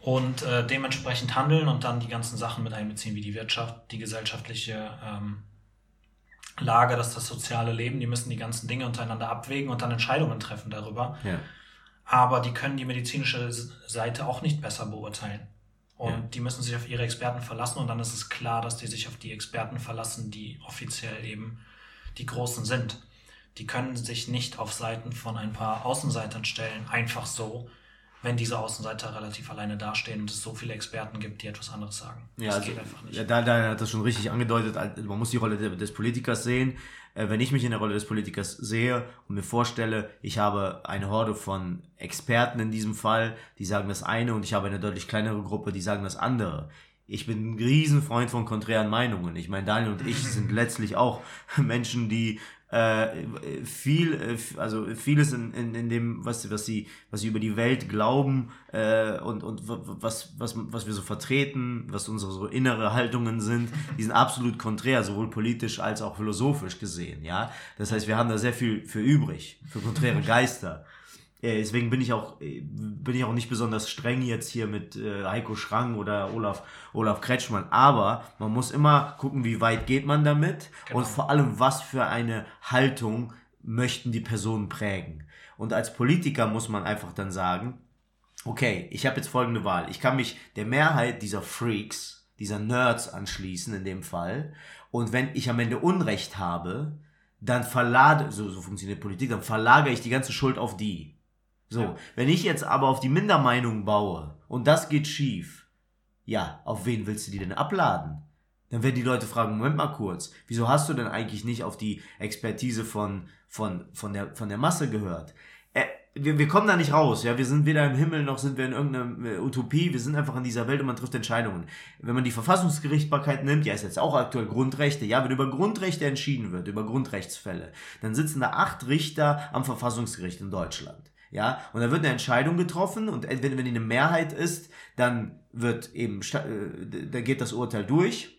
und äh, dementsprechend handeln und dann die ganzen Sachen mit einbeziehen, wie die Wirtschaft, die gesellschaftliche ähm, Lage, das das soziale Leben, die müssen die ganzen Dinge untereinander abwägen und dann Entscheidungen treffen darüber. Ja. Aber die können die medizinische Seite auch nicht besser beurteilen. Und ja. die müssen sich auf ihre Experten verlassen und dann ist es klar, dass die sich auf die Experten verlassen, die offiziell eben die Großen sind die können sich nicht auf Seiten von ein paar Außenseitern stellen, einfach so, wenn diese Außenseiter relativ alleine dastehen und es so viele Experten gibt, die etwas anderes sagen. Ja, das also, geht einfach nicht. Ja, da, da hat das schon richtig angedeutet, man muss die Rolle des Politikers sehen. Äh, wenn ich mich in der Rolle des Politikers sehe und mir vorstelle, ich habe eine Horde von Experten in diesem Fall, die sagen das eine und ich habe eine deutlich kleinere Gruppe, die sagen das andere ich bin ein Riesenfreund von konträren Meinungen. Ich meine, Daniel und ich sind letztlich auch [laughs] Menschen, die äh, viel, äh, also vieles in, in, in dem, was, was sie, was sie über die Welt glauben äh, und, und was, was, was wir so vertreten, was unsere so innere Haltungen sind, die sind absolut konträr, sowohl politisch als auch philosophisch gesehen. Ja, das heißt, wir haben da sehr viel für übrig, für konträre Geister. Äh, deswegen bin ich auch äh, bin ich auch nicht besonders streng jetzt hier mit äh, Heiko Schrang oder Olaf Olaf Kretschmann. Aber man muss immer gucken, wie weit geht man damit genau. und vor allem was für eine Haltung möchten die Personen prägen. Und als Politiker muss man einfach dann sagen, okay, ich habe jetzt folgende Wahl. Ich kann mich der Mehrheit dieser Freaks, dieser Nerds anschließen in dem Fall. Und wenn ich am Ende Unrecht habe, dann verlade, so, so funktioniert Politik, dann verlagere ich die ganze Schuld auf die. So, ja. wenn ich jetzt aber auf die Mindermeinung baue und das geht schief, ja, auf wen willst du die denn abladen? Dann werden die Leute fragen, Moment mal kurz, wieso hast du denn eigentlich nicht auf die Expertise von, von, von, der, von der Masse gehört? Äh, wir, wir kommen da nicht raus, ja, wir sind weder im Himmel noch sind wir in irgendeiner äh, Utopie, wir sind einfach in dieser Welt und man trifft Entscheidungen. Wenn man die Verfassungsgerichtbarkeit nimmt, ja, ist jetzt auch aktuell Grundrechte, ja, wenn über Grundrechte entschieden wird, über Grundrechtsfälle, dann sitzen da acht Richter am Verfassungsgericht in Deutschland. Ja, und da wird eine Entscheidung getroffen und wenn, wenn die eine Mehrheit ist, dann wird eben, äh, da geht das Urteil durch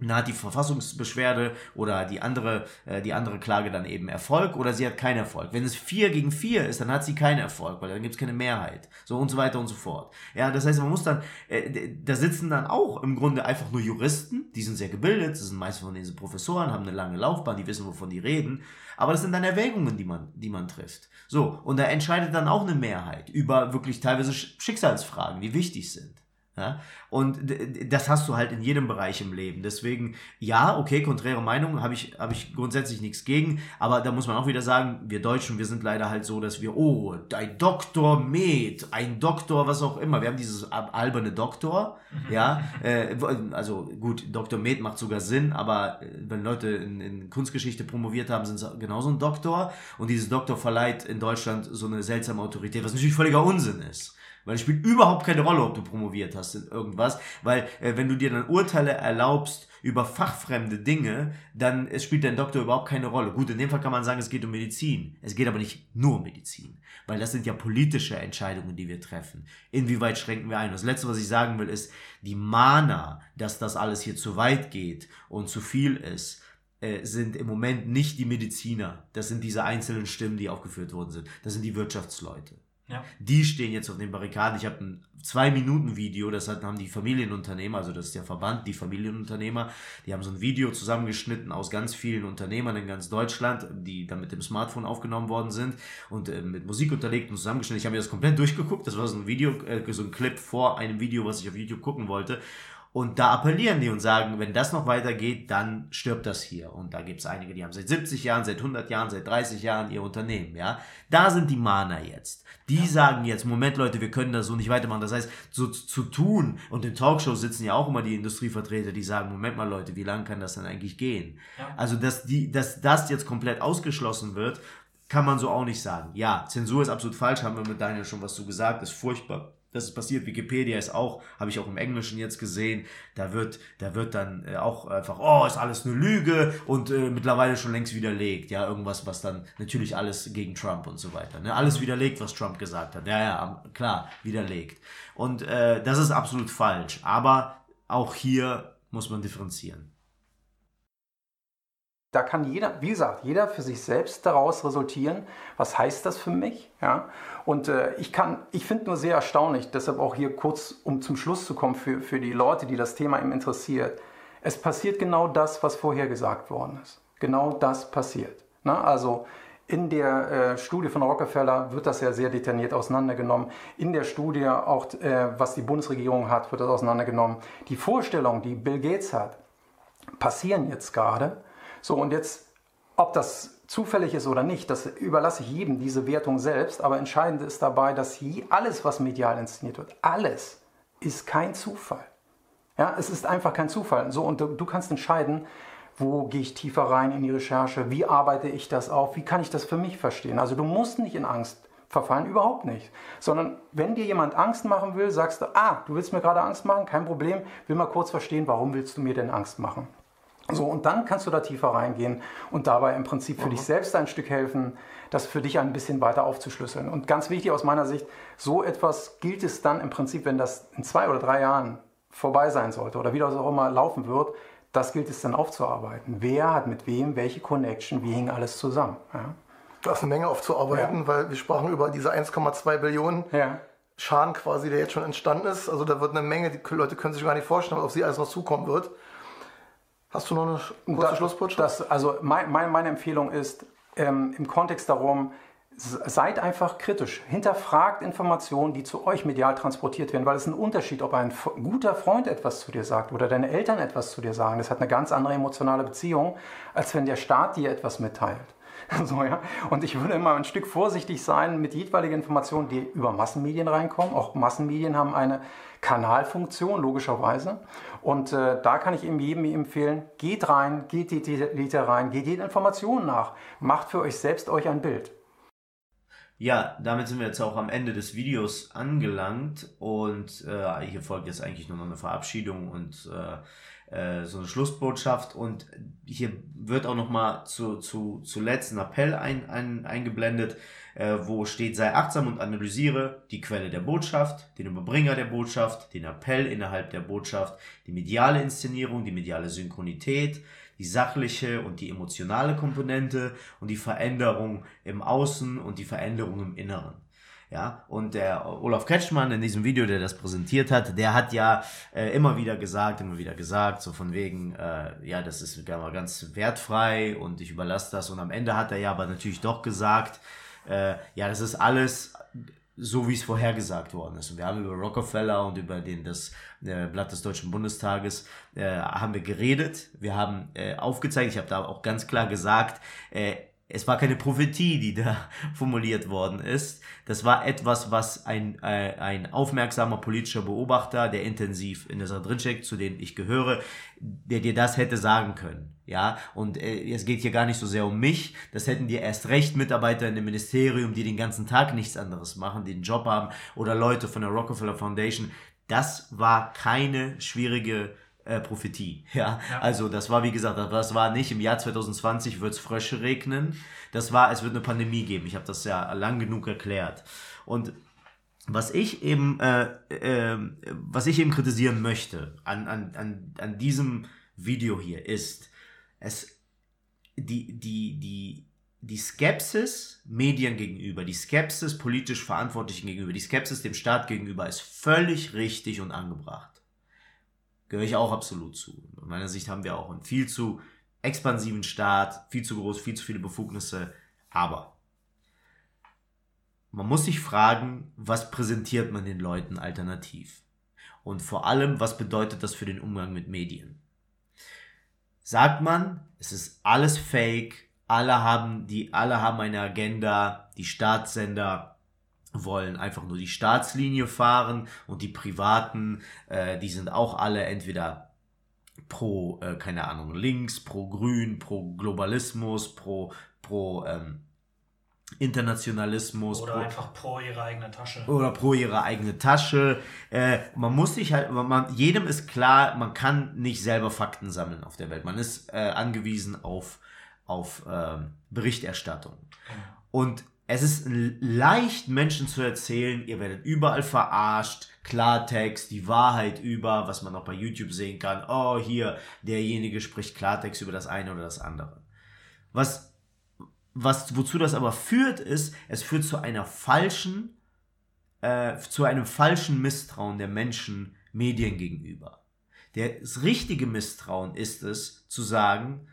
dann hat die Verfassungsbeschwerde oder die andere, äh, die andere Klage dann eben Erfolg oder sie hat keinen Erfolg. Wenn es vier gegen vier ist, dann hat sie keinen Erfolg, weil dann gibt es keine Mehrheit. So und so weiter und so fort. Ja, das heißt, man muss dann, äh, da sitzen dann auch im Grunde einfach nur Juristen, die sind sehr gebildet, das sind meistens von diesen Professoren, haben eine lange Laufbahn, die wissen, wovon die reden. Aber das sind dann Erwägungen, die man, die man trifft. So, und da entscheidet dann auch eine Mehrheit über wirklich teilweise Schicksalsfragen, die wichtig sind. Ja? Und das hast du halt in jedem Bereich im Leben. Deswegen, ja, okay, konträre Meinung habe ich, hab ich grundsätzlich nichts gegen. Aber da muss man auch wieder sagen, wir Deutschen, wir sind leider halt so, dass wir, oh, ein Doktor Med, ein Doktor, was auch immer. Wir haben dieses alberne Doktor, mhm. ja. Äh, also gut, Doktor Med macht sogar Sinn, aber äh, wenn Leute in, in Kunstgeschichte promoviert haben, sind sie genauso ein Doktor. Und dieses Doktor verleiht in Deutschland so eine seltsame Autorität, was natürlich völliger Unsinn ist. Weil es spielt überhaupt keine Rolle, ob du promoviert hast in irgendwas. Weil äh, wenn du dir dann Urteile erlaubst über fachfremde Dinge, dann es spielt dein Doktor überhaupt keine Rolle. Gut, in dem Fall kann man sagen, es geht um Medizin. Es geht aber nicht nur um Medizin. Weil das sind ja politische Entscheidungen, die wir treffen. Inwieweit schränken wir ein? Das Letzte, was ich sagen will, ist, die Mana, dass das alles hier zu weit geht und zu viel ist, äh, sind im Moment nicht die Mediziner. Das sind diese einzelnen Stimmen, die aufgeführt worden sind. Das sind die Wirtschaftsleute. Ja. Die stehen jetzt auf den Barrikaden. Ich habe ein zwei Minuten Video, das haben die Familienunternehmer, also das ist der Verband, die Familienunternehmer, die haben so ein Video zusammengeschnitten aus ganz vielen Unternehmern in ganz Deutschland, die dann mit dem Smartphone aufgenommen worden sind und äh, mit Musik unterlegt und zusammengeschnitten. Ich habe mir das komplett durchgeguckt. Das war so ein Video, äh, so ein Clip vor einem Video, was ich auf YouTube gucken wollte. Und da appellieren die und sagen, wenn das noch weitergeht, dann stirbt das hier. Und da gibt es einige, die haben seit 70 Jahren, seit 100 Jahren, seit 30 Jahren ihr Unternehmen. Ja, Da sind die Mahner jetzt. Die ja. sagen jetzt, Moment Leute, wir können das so nicht weitermachen. Das heißt, so zu tun, und in Talkshows sitzen ja auch immer die Industrievertreter, die sagen, Moment mal Leute, wie lange kann das denn eigentlich gehen? Ja. Also, dass, die, dass das jetzt komplett ausgeschlossen wird, kann man so auch nicht sagen. Ja, Zensur ist absolut falsch, haben wir mit Daniel schon was zu gesagt, ist furchtbar das ist passiert. Wikipedia ist auch, habe ich auch im Englischen jetzt gesehen. Da wird, da wird dann äh, auch einfach, oh, ist alles eine Lüge und äh, mittlerweile schon längst widerlegt. Ja, irgendwas, was dann natürlich alles gegen Trump und so weiter. Ne? Alles widerlegt, was Trump gesagt hat. Ja, ja, klar, widerlegt. Und äh, das ist absolut falsch. Aber auch hier muss man differenzieren da kann jeder, wie gesagt, jeder für sich selbst daraus resultieren, was heißt das für mich? Ja? Und äh, ich kann, ich finde nur sehr erstaunlich, deshalb auch hier kurz, um zum Schluss zu kommen, für, für die Leute, die das Thema eben interessiert. Es passiert genau das, was vorher gesagt worden ist. Genau das passiert. Ne? Also in der äh, Studie von Rockefeller wird das ja sehr detailliert auseinandergenommen. In der Studie auch, äh, was die Bundesregierung hat, wird das auseinandergenommen. Die Vorstellungen, die Bill Gates hat, passieren jetzt gerade. So, und jetzt, ob das zufällig ist oder nicht, das überlasse ich jedem, diese Wertung selbst. Aber entscheidend ist dabei, dass alles, was medial inszeniert wird, alles ist kein Zufall. Ja, es ist einfach kein Zufall. So, und du, du kannst entscheiden, wo gehe ich tiefer rein in die Recherche, wie arbeite ich das auf, wie kann ich das für mich verstehen. Also du musst nicht in Angst verfallen, überhaupt nicht. Sondern wenn dir jemand Angst machen will, sagst du, ah, du willst mir gerade Angst machen, kein Problem, will mal kurz verstehen, warum willst du mir denn Angst machen. So, und dann kannst du da tiefer reingehen und dabei im Prinzip für mhm. dich selbst ein Stück helfen, das für dich ein bisschen weiter aufzuschlüsseln. Und ganz wichtig aus meiner Sicht, so etwas gilt es dann im Prinzip, wenn das in zwei oder drei Jahren vorbei sein sollte oder wie das auch immer laufen wird, das gilt es dann aufzuarbeiten. Wer hat mit wem welche Connection, wie hing alles zusammen. Ja? Da ist eine Menge aufzuarbeiten, ja. weil wir sprachen über diese 1,2 Billionen ja. Schaden quasi, der jetzt schon entstanden ist. Also da wird eine Menge, die Leute können sich gar nicht vorstellen, auf sie alles noch zukommen wird. Hast du noch eine kurze da, Schlussbotschaft? Das, also mein, mein, meine Empfehlung ist ähm, im Kontext darum, seid einfach kritisch. Hinterfragt Informationen, die zu euch medial transportiert werden, weil es ein Unterschied, ob ein guter Freund etwas zu dir sagt oder deine Eltern etwas zu dir sagen. Das hat eine ganz andere emotionale Beziehung, als wenn der Staat dir etwas mitteilt. [laughs] So, ja? Und ich würde immer ein Stück vorsichtig sein mit jedweilige Informationen, die über Massenmedien reinkommen. Auch Massenmedien haben eine Kanalfunktion, logischerweise. Und äh, da kann ich eben jedem empfehlen, geht rein, geht die Liter rein, geht die Informationen nach, macht für euch selbst euch ein Bild. Ja, damit sind wir jetzt auch am Ende des Videos angelangt und äh, hier folgt jetzt eigentlich nur noch eine Verabschiedung und äh, äh, so eine Schlussbotschaft und hier wird auch nochmal zu, zu, zuletzt ein Appell ein, ein, eingeblendet, äh, wo steht, sei achtsam und analysiere die Quelle der Botschaft, den Überbringer der Botschaft, den Appell innerhalb der Botschaft, die mediale Inszenierung, die mediale Synchronität, die sachliche und die emotionale Komponente und die Veränderung im Außen und die Veränderung im Inneren. Ja, und der Olaf Kretschmann in diesem Video, der das präsentiert hat, der hat ja äh, immer wieder gesagt, immer wieder gesagt, so von wegen, äh, ja, das ist ganz wertfrei und ich überlasse das. Und am Ende hat er ja aber natürlich doch gesagt, äh, ja, das ist alles so wie es vorhergesagt worden ist. Und wir haben über Rockefeller und über den, das äh, Blatt des Deutschen Bundestages äh, haben wir geredet. Wir haben äh, aufgezeigt, ich habe da auch ganz klar gesagt, äh, es war keine Prophetie, die da [laughs] formuliert worden ist. Das war etwas, was ein, äh, ein aufmerksamer politischer Beobachter, der intensiv in der Sache drinsteckt, zu dem ich gehöre, der dir das hätte sagen können. Ja, und äh, es geht hier gar nicht so sehr um mich. Das hätten dir erst recht Mitarbeiter in dem Ministerium, die den ganzen Tag nichts anderes machen, einen Job haben, oder Leute von der Rockefeller Foundation. Das war keine schwierige äh, Prophetie. [laughs] Ja? ja? also das war wie gesagt, das war nicht im Jahr 2020 wird es Frösche regnen. Das war, es wird eine Pandemie geben. Ich habe das ja lang genug erklärt. Und was ich eben, äh, äh, was ich eben kritisieren möchte an, an, an, an diesem Video hier ist, es die, die, die, die Skepsis Medien gegenüber, die Skepsis politisch Verantwortlichen gegenüber, die Skepsis dem Staat gegenüber ist völlig richtig und angebracht gehöre ich auch absolut zu. Aus meiner Sicht haben wir auch einen viel zu expansiven Staat, viel zu groß, viel zu viele Befugnisse. Aber man muss sich fragen, was präsentiert man den Leuten alternativ? Und vor allem, was bedeutet das für den Umgang mit Medien? Sagt man, es ist alles fake, alle haben die, alle haben eine Agenda, die Staatssender wollen einfach nur die Staatslinie fahren und die Privaten, äh, die sind auch alle entweder pro, äh, keine Ahnung, links, pro grün, pro Globalismus, pro, pro ähm, Internationalismus. Oder pro, einfach pro ihre eigene Tasche. Oder pro ihre eigene Tasche. Äh, man muss sich halt, man, jedem ist klar, man kann nicht selber Fakten sammeln auf der Welt. Man ist äh, angewiesen auf, auf ähm, Berichterstattung. Genau. Und es ist leicht, Menschen zu erzählen, ihr werdet überall verarscht, Klartext, die Wahrheit über, was man auch bei YouTube sehen kann. Oh, hier, derjenige spricht Klartext über das eine oder das andere. Was, was, wozu das aber führt, ist, es führt zu einer falschen, äh, zu einem falschen Misstrauen der Menschen Medien gegenüber. Das richtige Misstrauen ist es, zu sagen,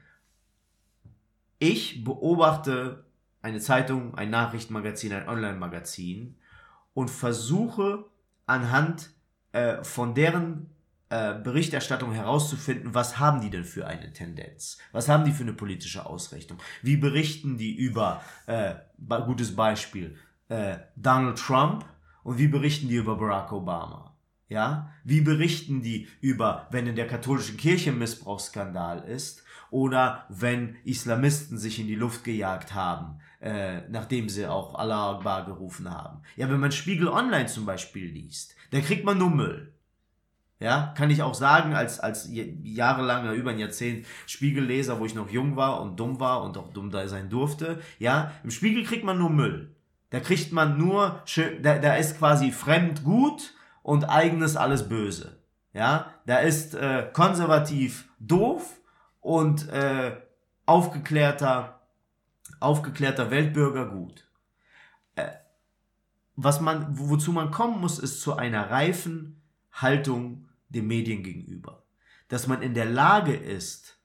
ich beobachte eine Zeitung, ein Nachrichtenmagazin, ein Online-Magazin und versuche anhand äh, von deren äh, Berichterstattung herauszufinden, was haben die denn für eine Tendenz? Was haben die für eine politische Ausrichtung? Wie berichten die über, äh, gutes Beispiel, äh, Donald Trump und wie berichten die über Barack Obama? Ja? Wie berichten die über, wenn in der katholischen Kirche Missbrauchsskandal ist oder wenn Islamisten sich in die Luft gejagt haben, äh, nachdem sie auch Allah Akbar gerufen haben. Ja, wenn man Spiegel Online zum Beispiel liest, dann kriegt man nur Müll. Ja, kann ich auch sagen, als, als jahrelang, über ein Jahrzehnt Spiegelleser, wo ich noch jung war und dumm war und auch dumm da sein durfte. Ja, im Spiegel kriegt man nur Müll. Da kriegt man nur, da, da ist quasi fremd gut und eigenes alles böse. Ja, da ist äh, konservativ doof und äh, aufgeklärter, aufgeklärter Weltbürger gut. Äh, was man, wozu man kommen muss, ist zu einer reifen Haltung den Medien gegenüber. Dass man in der Lage ist,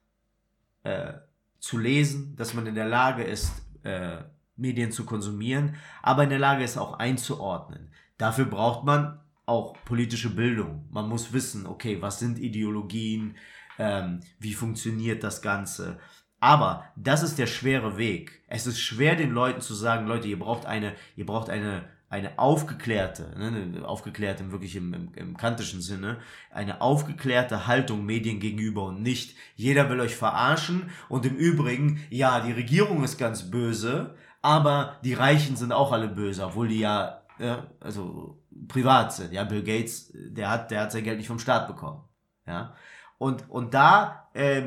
äh, zu lesen, dass man in der Lage ist, äh, Medien zu konsumieren, aber in der Lage ist auch einzuordnen. Dafür braucht man auch politische Bildung. Man muss wissen, okay, was sind Ideologien, ähm, wie funktioniert das Ganze. Aber das ist der schwere Weg. Es ist schwer, den Leuten zu sagen, Leute, ihr braucht eine, ihr braucht eine, eine aufgeklärte, ne, aufgeklärt im wirklich im, im, im kantischen Sinne, eine aufgeklärte Haltung Medien gegenüber und nicht, jeder will euch verarschen und im Übrigen, ja, die Regierung ist ganz böse, aber die Reichen sind auch alle böse, obwohl die ja, ja also privat sind. Ja, Bill Gates, der hat, der hat sein Geld nicht vom Staat bekommen. Ja. Und, und da, äh,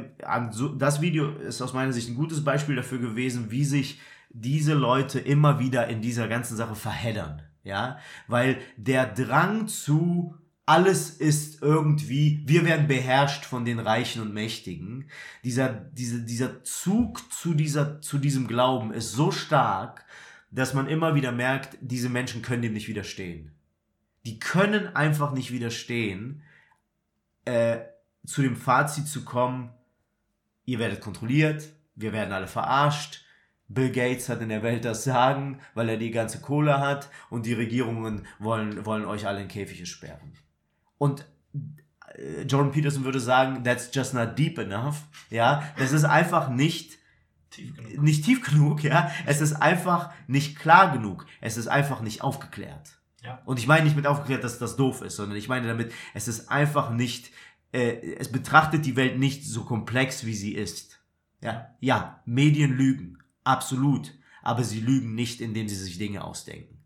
das Video ist aus meiner Sicht ein gutes Beispiel dafür gewesen, wie sich diese Leute immer wieder in dieser ganzen Sache verheddern. Ja, weil der Drang zu alles ist irgendwie, wir werden beherrscht von den Reichen und Mächtigen. Dieser, diese, dieser Zug zu dieser, zu diesem Glauben ist so stark, dass man immer wieder merkt, diese Menschen können dem nicht widerstehen die können einfach nicht widerstehen, äh, zu dem Fazit zu kommen, ihr werdet kontrolliert, wir werden alle verarscht, Bill Gates hat in der Welt das Sagen, weil er die ganze Kohle hat und die Regierungen wollen, wollen euch alle in Käfige sperren. Und äh, Jordan Peterson würde sagen, that's just not deep enough. Ja, das ist einfach nicht tief genug. nicht tief genug, ja. Es ist einfach nicht klar genug. Es ist einfach nicht aufgeklärt. Ja. Und ich meine nicht mit aufgeklärt, dass das doof ist, sondern ich meine damit, es ist einfach nicht, äh, es betrachtet die Welt nicht so komplex, wie sie ist. Ja, ja, Medien lügen, absolut, aber sie lügen nicht, indem sie sich Dinge ausdenken.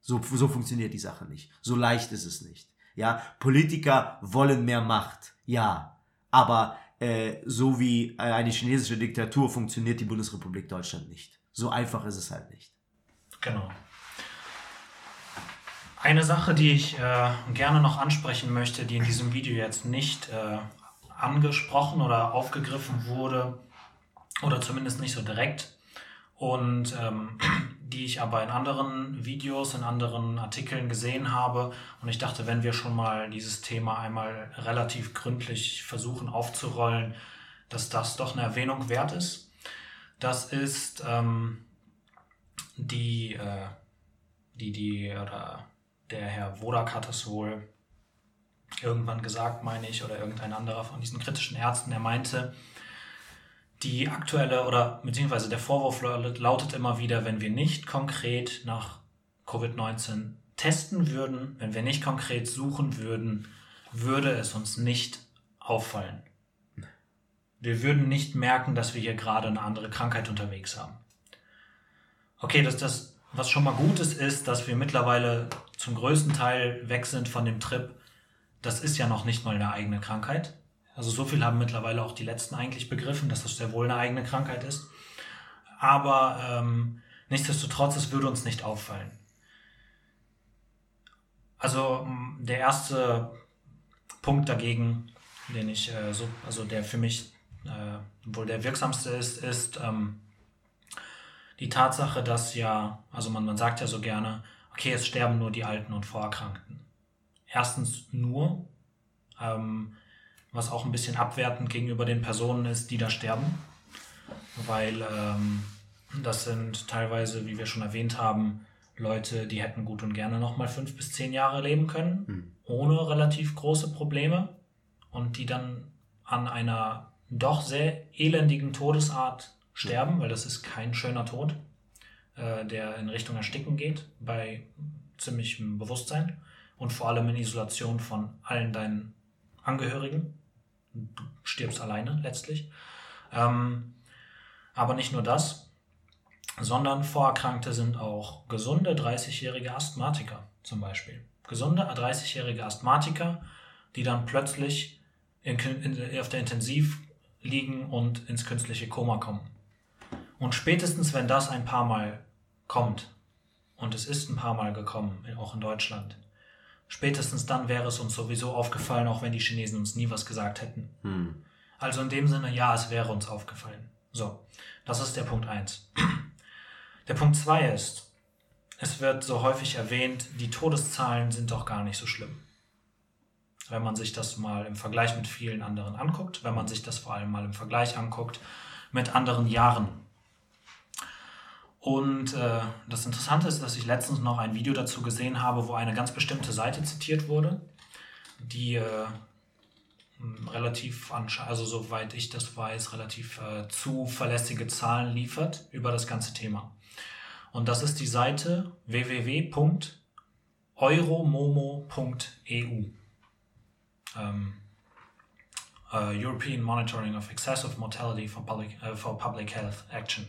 So, so funktioniert die Sache nicht. So leicht ist es nicht. Ja, Politiker wollen mehr Macht, ja, aber äh, so wie eine chinesische Diktatur funktioniert die Bundesrepublik Deutschland nicht. So einfach ist es halt nicht. Genau. Eine Sache, die ich äh, gerne noch ansprechen möchte, die in diesem Video jetzt nicht äh, angesprochen oder aufgegriffen wurde, oder zumindest nicht so direkt, und ähm, [clears throat] die ich aber in anderen Videos, in anderen Artikeln gesehen habe. Und ich dachte, wenn wir schon mal dieses Thema einmal relativ gründlich versuchen aufzurollen, dass das doch eine Erwähnung wert ist. Das ist ähm, die, äh, die, die, oder der Herr Wodak hat es wohl irgendwann gesagt, meine ich, oder irgendein anderer von diesen kritischen Ärzten, er meinte, die aktuelle oder beziehungsweise der Vorwurf lautet immer wieder, wenn wir nicht konkret nach Covid-19 testen würden, wenn wir nicht konkret suchen würden, würde es uns nicht auffallen. Wir würden nicht merken, dass wir hier gerade eine andere Krankheit unterwegs haben. Okay, das, das, was schon mal gut ist, ist, dass wir mittlerweile zum größten Teil weg sind von dem Trip, das ist ja noch nicht mal eine eigene Krankheit. Also so viel haben mittlerweile auch die Letzten eigentlich begriffen, dass das sehr wohl eine eigene Krankheit ist. Aber ähm, nichtsdestotrotz, es würde uns nicht auffallen. Also der erste Punkt dagegen, den ich äh, so, also der für mich äh, wohl der wirksamste ist, ist ähm, die Tatsache, dass ja, also man, man sagt ja so gerne, okay, es sterben nur die Alten und Vorerkrankten. Erstens nur, ähm, was auch ein bisschen abwertend gegenüber den Personen ist, die da sterben, weil ähm, das sind teilweise, wie wir schon erwähnt haben, Leute, die hätten gut und gerne noch mal fünf bis zehn Jahre leben können, mhm. ohne relativ große Probleme und die dann an einer doch sehr elendigen Todesart sterben, weil das ist kein schöner Tod äh, der in Richtung Ersticken geht, bei ziemlichem Bewusstsein und vor allem in Isolation von allen deinen Angehörigen. Du stirbst alleine letztlich. Ähm, aber nicht nur das, sondern Vorerkrankte sind auch gesunde 30-jährige Asthmatiker zum Beispiel. Gesunde 30-jährige Asthmatiker, die dann plötzlich in, in, auf der Intensiv liegen und ins künstliche Koma kommen. Und spätestens, wenn das ein paar Mal kommt, und es ist ein paar Mal gekommen, auch in Deutschland, spätestens dann wäre es uns sowieso aufgefallen, auch wenn die Chinesen uns nie was gesagt hätten. Hm. Also in dem Sinne, ja, es wäre uns aufgefallen. So, das ist der Punkt 1. [clears throat] Der Punkt 2 ist, es wird so häufig erwähnt, die Todeszahlen sind doch gar nicht so schlimm. Wenn man sich das mal im Vergleich mit vielen anderen anguckt, wenn man sich das vor allem mal im Vergleich anguckt mit anderen Jahren. Und äh, das Interessante ist, dass ich letztens noch ein Video dazu gesehen habe, wo eine ganz bestimmte Seite zitiert wurde, die äh, relativ, also soweit ich das weiß, relativ äh, zuverlässige Zahlen liefert über das ganze Thema. Und das ist die Seite www.euromomo.eu. Ähm, uh, European Monitoring of Excessive Mortality for Public, uh, for Public Health Action.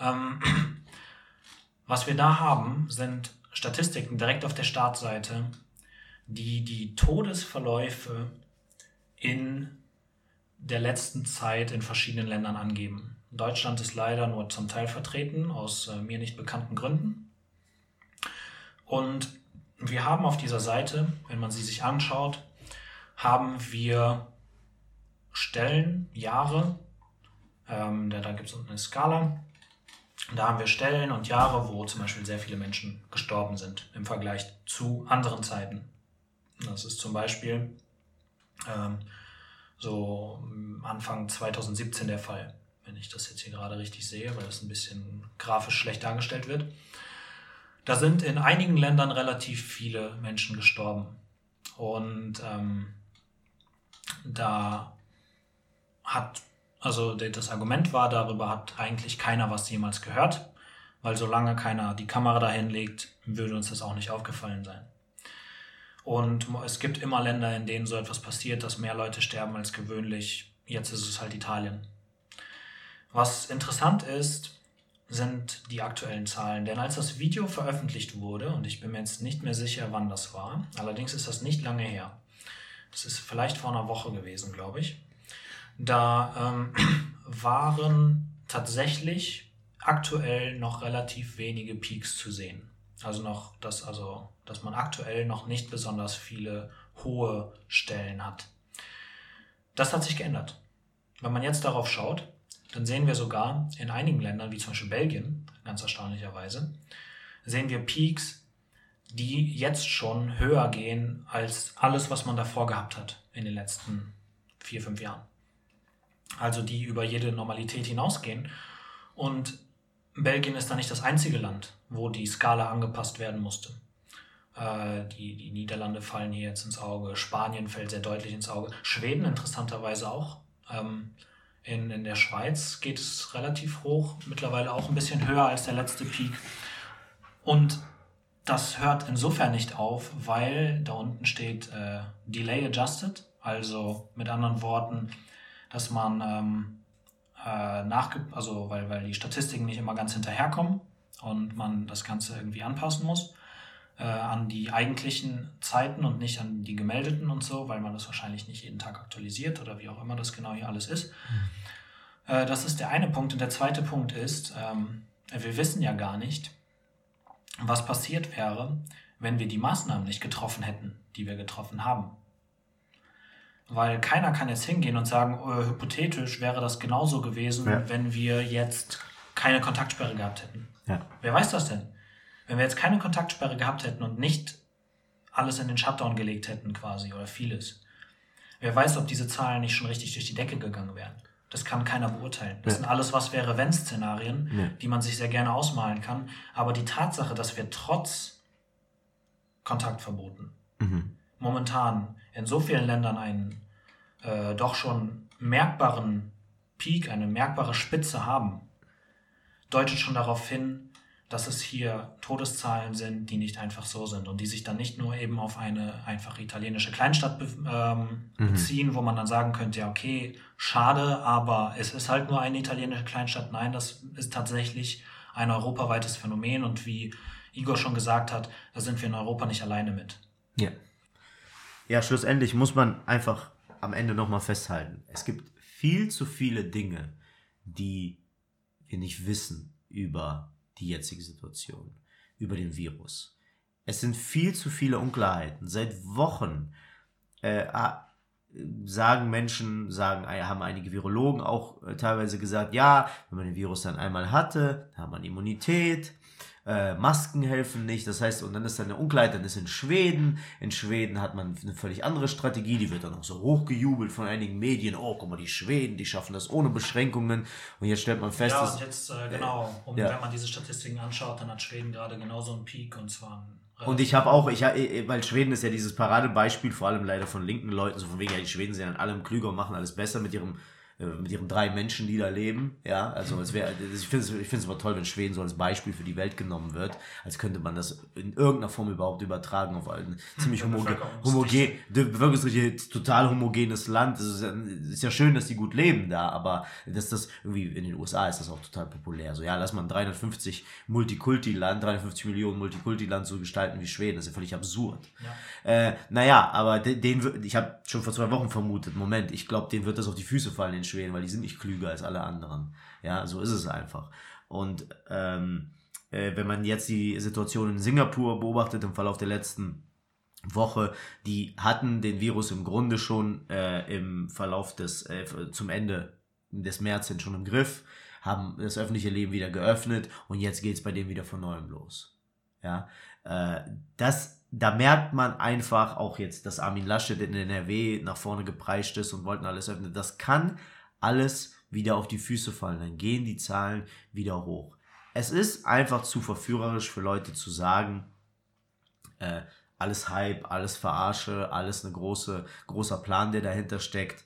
Ähm, [clears throat] was wir da haben, sind Statistiken direkt auf der Startseite, die die Todesverläufe in der letzten Zeit in verschiedenen Ländern angeben. Deutschland ist leider nur zum Teil vertreten, aus äh, mir nicht bekannten Gründen. Und wir haben auf dieser Seite, wenn man sie sich anschaut, haben wir Stellen, Jahre, ähm, da, da gibt es eine Skala, da haben wir Stellen und Jahre, wo zum Beispiel sehr viele Menschen gestorben sind im Vergleich zu anderen Zeiten. Das ist zum Beispiel ähm, so Anfang 2017 der Fall, wenn ich das jetzt hier gerade richtig sehe, weil das ein bisschen grafisch schlecht dargestellt wird. Da sind in einigen Ländern relativ viele Menschen gestorben. Und ähm, da hat also das Argument war, darüber hat eigentlich keiner was jemals gehört, weil solange keiner die Kamera dahin legt, würde uns das auch nicht aufgefallen sein. Und es gibt immer Länder, in denen so etwas passiert, dass mehr Leute sterben als gewöhnlich. Jetzt ist es halt Italien. Was interessant ist, sind die aktuellen Zahlen. Denn als das Video veröffentlicht wurde, und ich bin mir jetzt nicht mehr sicher, wann das war, allerdings ist das nicht lange her. Das ist vielleicht vor einer Woche gewesen, glaube ich. Da ähm, [clears throat] waren tatsächlich aktuell noch relativ wenige Peaks zu sehen. Also noch, dass, also, dass man aktuell noch nicht besonders viele hohe Stellen hat. Das hat sich geändert. Wenn man jetzt darauf schaut, dann sehen wir sogar in einigen Ländern, wie zum Beispiel Belgien, ganz erstaunlicherweise, sehen wir Peaks, die jetzt schon höher gehen als alles, was man davor gehabt hat in den letzten vier, fünf Jahren also die über jede Normalität hinausgehen. Und Belgien ist da nicht das einzige Land, wo die Skala angepasst werden musste. Äh, die, die Niederlande fallen hier jetzt ins Auge, Spanien fällt sehr deutlich ins Auge, Schweden interessanterweise auch. Ähm, in, in der Schweiz geht es relativ hoch, mittlerweile auch ein bisschen höher als der letzte Peak. Und das hört insofern nicht auf, weil da unten steht äh, Delay Adjusted, also mit anderen Worten, dass man ähm, äh, nachge also weil, weil die Statistiken nicht immer ganz hinterherkommen und man das Ganze irgendwie anpassen muss äh, an die eigentlichen Zeiten und nicht an die gemeldeten und so, weil man das wahrscheinlich nicht jeden Tag aktualisiert oder wie auch immer das genau hier alles ist. Mhm. Äh, das ist der eine Punkt. Und der zweite Punkt ist, ähm, wir wissen ja gar nicht, was passiert wäre, wenn wir die Maßnahmen nicht getroffen hätten, die wir getroffen haben. Weil keiner kann jetzt hingehen und sagen, äh, hypothetisch wäre das genauso gewesen, ja. wenn wir jetzt keine Kontaktsperre gehabt hätten. Ja. Wer weiß das denn? Wenn wir jetzt keine Kontaktsperre gehabt hätten und nicht alles in den Shutdown gelegt hätten quasi oder vieles. Wer weiß, ob diese Zahlen nicht schon richtig durch die Decke gegangen wären. Das kann keiner beurteilen. Das ja. sind alles was wäre wenn Szenarien, ja. die man sich sehr gerne ausmalen kann. Aber die Tatsache, dass wir trotz Kontaktverboten mhm. Momentan in so vielen Ländern einen äh, doch schon merkbaren Peak, eine merkbare Spitze haben, deutet schon darauf hin, dass es hier Todeszahlen sind, die nicht einfach so sind und die sich dann nicht nur eben auf eine einfache italienische Kleinstadt be ähm, mhm. beziehen, wo man dann sagen könnte, ja, okay, schade, aber es ist halt nur eine italienische Kleinstadt. Nein, das ist tatsächlich ein europaweites Phänomen und wie Igor schon gesagt hat, da sind wir in Europa nicht alleine mit. Ja ja, schlussendlich muss man einfach am Ende nochmal festhalten. Es gibt viel zu viele Dinge, die wir nicht wissen über die jetzige Situation, über den Virus. Es sind viel zu viele Unklarheiten. Seit Wochen äh, sagen Menschen, sagen, haben einige Virologen auch äh, teilweise gesagt, ja, wenn man den Virus dann einmal hatte, dann hat man Immunität äh, Masken helfen nicht. Das heißt, und dann ist dann eine Unklarheit, dann ist in Schweden. In Schweden hat man eine völlig andere Strategie, die wird dann auch so hochgejubelt von einigen Medien. Oh, guck mal, die Schweden, die schaffen das ohne Beschränkungen. Und jetzt stellt man fest, ja, dass, und jetzt, äh, genau, und ja. wenn man diese Statistiken anschaut, dann hat Schweden gerade genauso einen Peak und zwar einen und ich habe auch, ich, weil Schweden ist ja dieses Paradebeispiel, vor allem leider von linken Leuten, so von wegen, ja, die Schweden sind ja allem klüger und machen alles besser mit ihrem äh, mit ihren drei Menschen, die da leben. Ja, also es wäre, ich finde es ich find's aber toll, wenn Schweden so als Beispiel für die Welt genommen wird, als könnte man das in irgendeiner Form überhaupt übertragen auf ein ziemlich homogen, homogen bevölkerungsdichte, total homogenes Land. Es ist, ja, ist ja schön, dass die gut leben da, aber dass das irgendwie in den USA ist das auch total populär. So, ja, lass mal ein 350 Multikulti-Land, 350 Millionen Multikulti-Land so gestalten wie Schweden. Das ist ja völlig absurd. Ja. Äh, naja, aber den, den ich habe schon vor zwei Wochen vermutet, Moment, ich glaube, den wird das auf die Füße fallen, Schweden, weil die sind nicht klüger als alle anderen. Ja, so ist es einfach. Und ähm, äh, wenn man jetzt die Situation in Singapur beobachtet im Verlauf der letzten Woche, die hatten den Virus im Grunde schon äh, im Verlauf des, äh, zum Ende des März schon im Griff, haben das öffentliche Leben wieder geöffnet und jetzt geht es bei denen wieder von neuem los. Ja, äh, das da merkt man einfach auch jetzt, dass Armin Laschet in NRW nach vorne gepreischt ist und wollten alles öffnen. Das kann alles wieder auf die Füße fallen. Dann gehen die Zahlen wieder hoch. Es ist einfach zu verführerisch für Leute zu sagen, äh, alles Hype, alles Verarsche, alles eine große, großer Plan, der dahinter steckt.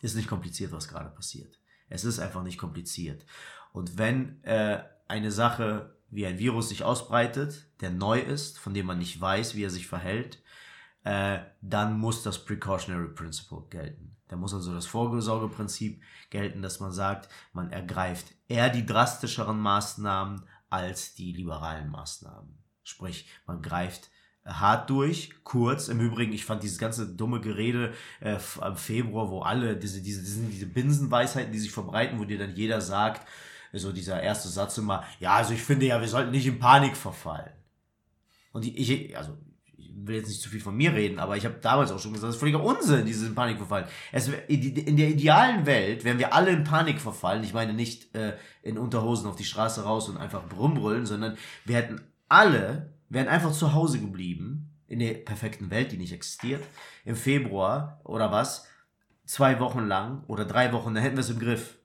Ist nicht kompliziert, was gerade passiert. Es ist einfach nicht kompliziert. Und wenn äh, eine Sache wie ein Virus sich ausbreitet, der neu ist, von dem man nicht weiß, wie er sich verhält, äh, dann muss das Precautionary Principle gelten. Da muss also das Vorsorgeprinzip gelten, dass man sagt, man ergreift eher die drastischeren Maßnahmen als die liberalen Maßnahmen. Sprich, man greift hart durch, kurz. Im Übrigen, ich fand dieses ganze dumme Gerede äh, am Februar, wo alle diese, diese, diese, Binsenweisheiten, die sich verbreiten, wo dir dann jeder sagt, so dieser erste Satz immer, ja, also ich finde ja, wir sollten nicht in Panik verfallen. Und ich, also will jetzt nicht zu viel von mir reden, aber ich habe damals auch schon gesagt, das ist völliger Unsinn, dieses Panik verfallen. Es, in der idealen Welt wären wir alle in Panik verfallen. Ich meine nicht äh, in Unterhosen auf die Straße raus und einfach brumbrüllen, sondern wir hätten alle, wären einfach zu Hause geblieben, in der perfekten Welt, die nicht existiert, im Februar oder was, zwei Wochen lang oder drei Wochen, dann hätten wir es im Griff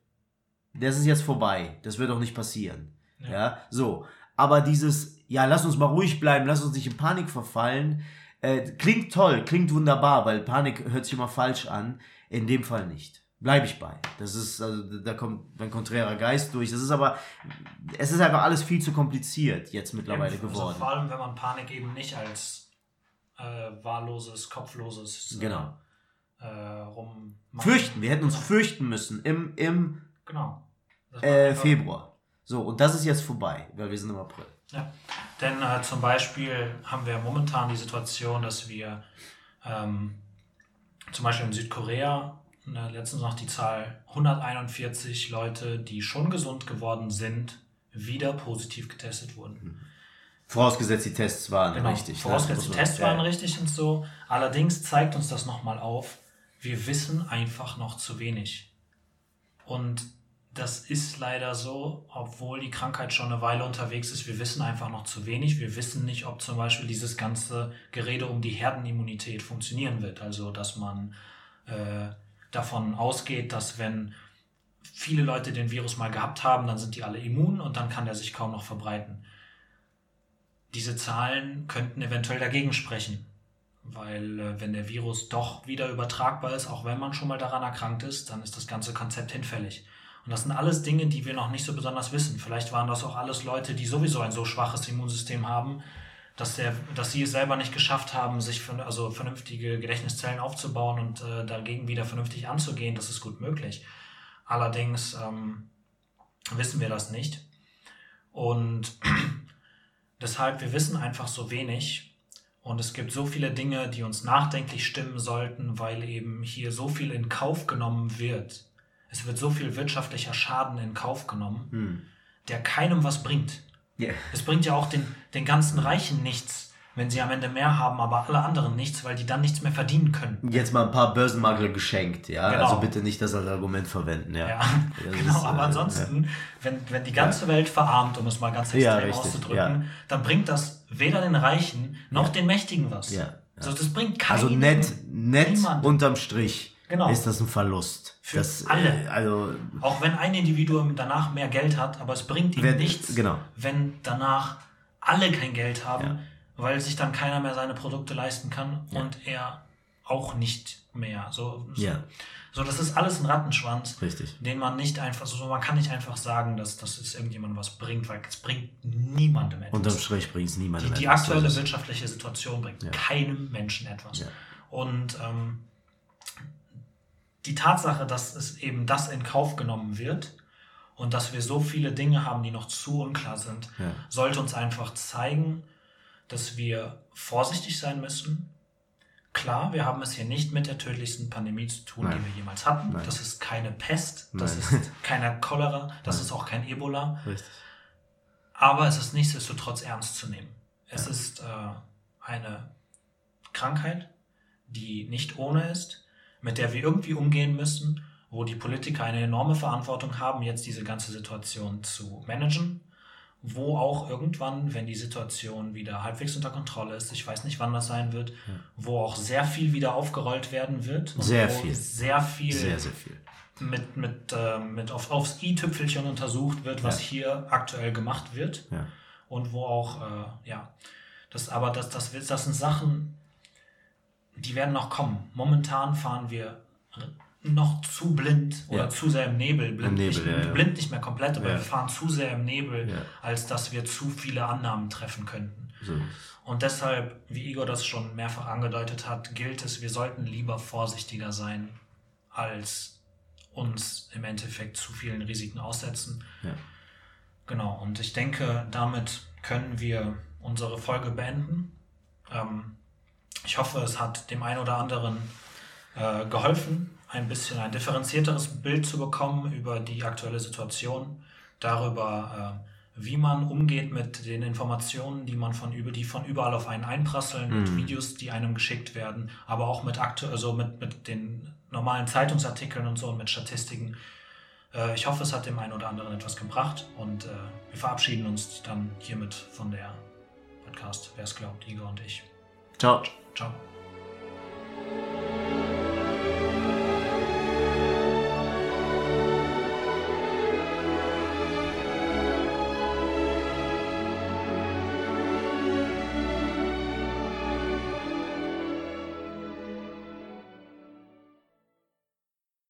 das ist jetzt vorbei. Das wird auch nicht passieren. Ja. ja, so. Aber dieses, ja, lass uns mal ruhig bleiben, lass uns nicht in Panik verfallen, äh, klingt toll, klingt wunderbar, weil Panik hört sich immer falsch an. In dem Fall nicht. Bleibe ich bei. Das ist, also, da kommt ein konträrer Geist durch. Das ist aber, es ist einfach alles viel zu kompliziert jetzt mittlerweile also geworden. vor allem, wenn man Panik eben nicht als äh, wahlloses, kopfloses äh, genau. äh, rum. Fürchten, wir hätten uns genau. fürchten müssen im, im Genau. Äh, Februar. So, und das ist jetzt vorbei, weil wir sind im April. Ja, denn äh, zum Beispiel haben wir momentan die Situation, dass wir ähm, zum Beispiel in Südkorea ne, letztens noch die Zahl 141 Leute, die schon gesund geworden sind, wieder positiv getestet wurden. Mhm. Vorausgesetzt, die Tests waren genau, richtig. Ne? Vorausgesetzt, die Tests waren richtig und so. Allerdings zeigt uns das nochmal auf, wir wissen einfach noch zu wenig. Und das ist leider so, obwohl die Krankheit schon eine Weile unterwegs ist. Wir wissen einfach noch zu wenig. Wir wissen nicht, ob zum Beispiel dieses ganze Gerede um die Herdenimmunität funktionieren wird. Also, dass man äh, davon ausgeht, dass wenn viele Leute den Virus mal gehabt haben, dann sind die alle immun und dann kann der sich kaum noch verbreiten. Diese Zahlen könnten eventuell dagegen sprechen, weil äh, wenn der Virus doch wieder übertragbar ist, auch wenn man schon mal daran erkrankt ist, dann ist das ganze Konzept hinfällig. Und das sind alles Dinge, die wir noch nicht so besonders wissen. Vielleicht waren das auch alles Leute, die sowieso ein so schwaches Immunsystem haben, dass, der, dass sie es selber nicht geschafft haben, sich für, also vernünftige Gedächtniszellen aufzubauen und äh, dagegen wieder vernünftig anzugehen. Das ist gut möglich. Allerdings ähm, wissen wir das nicht. Und [clears throat] deshalb, wir wissen einfach so wenig. Und es gibt so viele Dinge, die uns nachdenklich stimmen sollten, weil eben hier so viel in Kauf genommen wird es wird so viel wirtschaftlicher Schaden in Kauf genommen, hm. der keinem was bringt. Yeah. Es bringt ja auch den, den ganzen Reichen nichts, wenn sie am Ende mehr haben, aber alle anderen nichts, weil die dann nichts mehr verdienen können. Jetzt mal ein paar Börsenmakler geschenkt, ja. Genau. Also bitte nicht das als Argument verwenden, ja. Ja, [laughs] genau, ist, aber äh, ansonsten, wenn, wenn die ganze Welt verarmt, um es mal ganz extrem Ja, auszudrücken, ja. dann bringt das weder den Reichen noch den Mächtigen was. Ja, ja. Also das bringt keinen. Also nett, nett niemand. unterm Strich Genau. ist das ein Verlust. Für das, alle. Äh, also Auch wenn ein Individuum danach mehr Geld hat, aber es bringt ihm Wenn- nichts, genau. wenn danach alle kein Geld haben, Ja. weil sich dann keiner mehr seine Produkte leisten kann und er auch nicht mehr. So, so, Ja. so, das ist alles ein Rattenschwanz, Richtig. den man nicht einfach, so man kann nicht einfach sagen, dass, dass es irgendjemandem was bringt, weil es bringt niemandem etwas. Unterm Strich bringt es niemandem Die, die etwas. aktuelle Das ist- wirtschaftliche Situation bringt Ja. keinem Menschen etwas. Ja. Und ähm, die Tatsache, dass es eben das in Kauf genommen wird und dass wir so viele Dinge haben, die noch zu unklar sind, Ja. sollte uns einfach zeigen, dass wir vorsichtig sein müssen. Klar, wir haben es hier nicht mit der tödlichsten Pandemie zu tun, Nein. die wir jemals hatten. Nein. Das ist keine Pest, das Nein. ist [laughs] keine Cholera, das ist auch kein Ebola. Richtig. Aber es ist nichtsdestotrotz ernst zu nehmen. Es ist äh, eine Krankheit, die nicht ohne ist, mit der wir irgendwie umgehen müssen, wo die Politiker eine enorme Verantwortung haben, jetzt diese ganze Situation zu managen, wo auch irgendwann, wenn die Situation wieder halbwegs unter Kontrolle ist, ich weiß nicht, wann das sein wird, wo auch sehr viel wieder aufgerollt werden wird. Sehr wo viel. Sehr viel Sehr, sehr viel. mit, mit, äh, mit auf, aufs i-Tüpfelchen untersucht wird, was Ja. hier aktuell gemacht wird. Ja. Und wo auch, äh, ja, das, aber das, das, das sind Sachen, die werden noch kommen. Momentan fahren wir noch zu blind oder Ja. zu sehr im Nebel. Blind, Im Nebel, nicht, ja, blind nicht mehr komplett, aber wir fahren zu sehr im Nebel, als dass wir zu viele Annahmen treffen könnten. So. Und deshalb, wie Igor das schon mehrfach angedeutet hat, gilt es, wir sollten lieber vorsichtiger sein, als uns im Endeffekt zu vielen Risiken aussetzen. Ja. Genau, und ich denke, damit können wir unsere Folge beenden. Ähm, ich hoffe, es hat dem einen oder anderen äh, geholfen, ein bisschen ein differenzierteres Bild zu bekommen über die aktuelle Situation, darüber, äh, wie man umgeht mit den Informationen, die man von über die von überall auf einen einprasseln, mit Videos, die einem geschickt werden, aber auch mit aktu also mit, mit den normalen Zeitungsartikeln und so und mit Statistiken. Äh, ich hoffe, es hat dem einen oder anderen etwas gebracht und äh, wir verabschieden uns dann hiermit von der Podcast. Wer es glaubt, Igor und ich. Ciao. Ciao.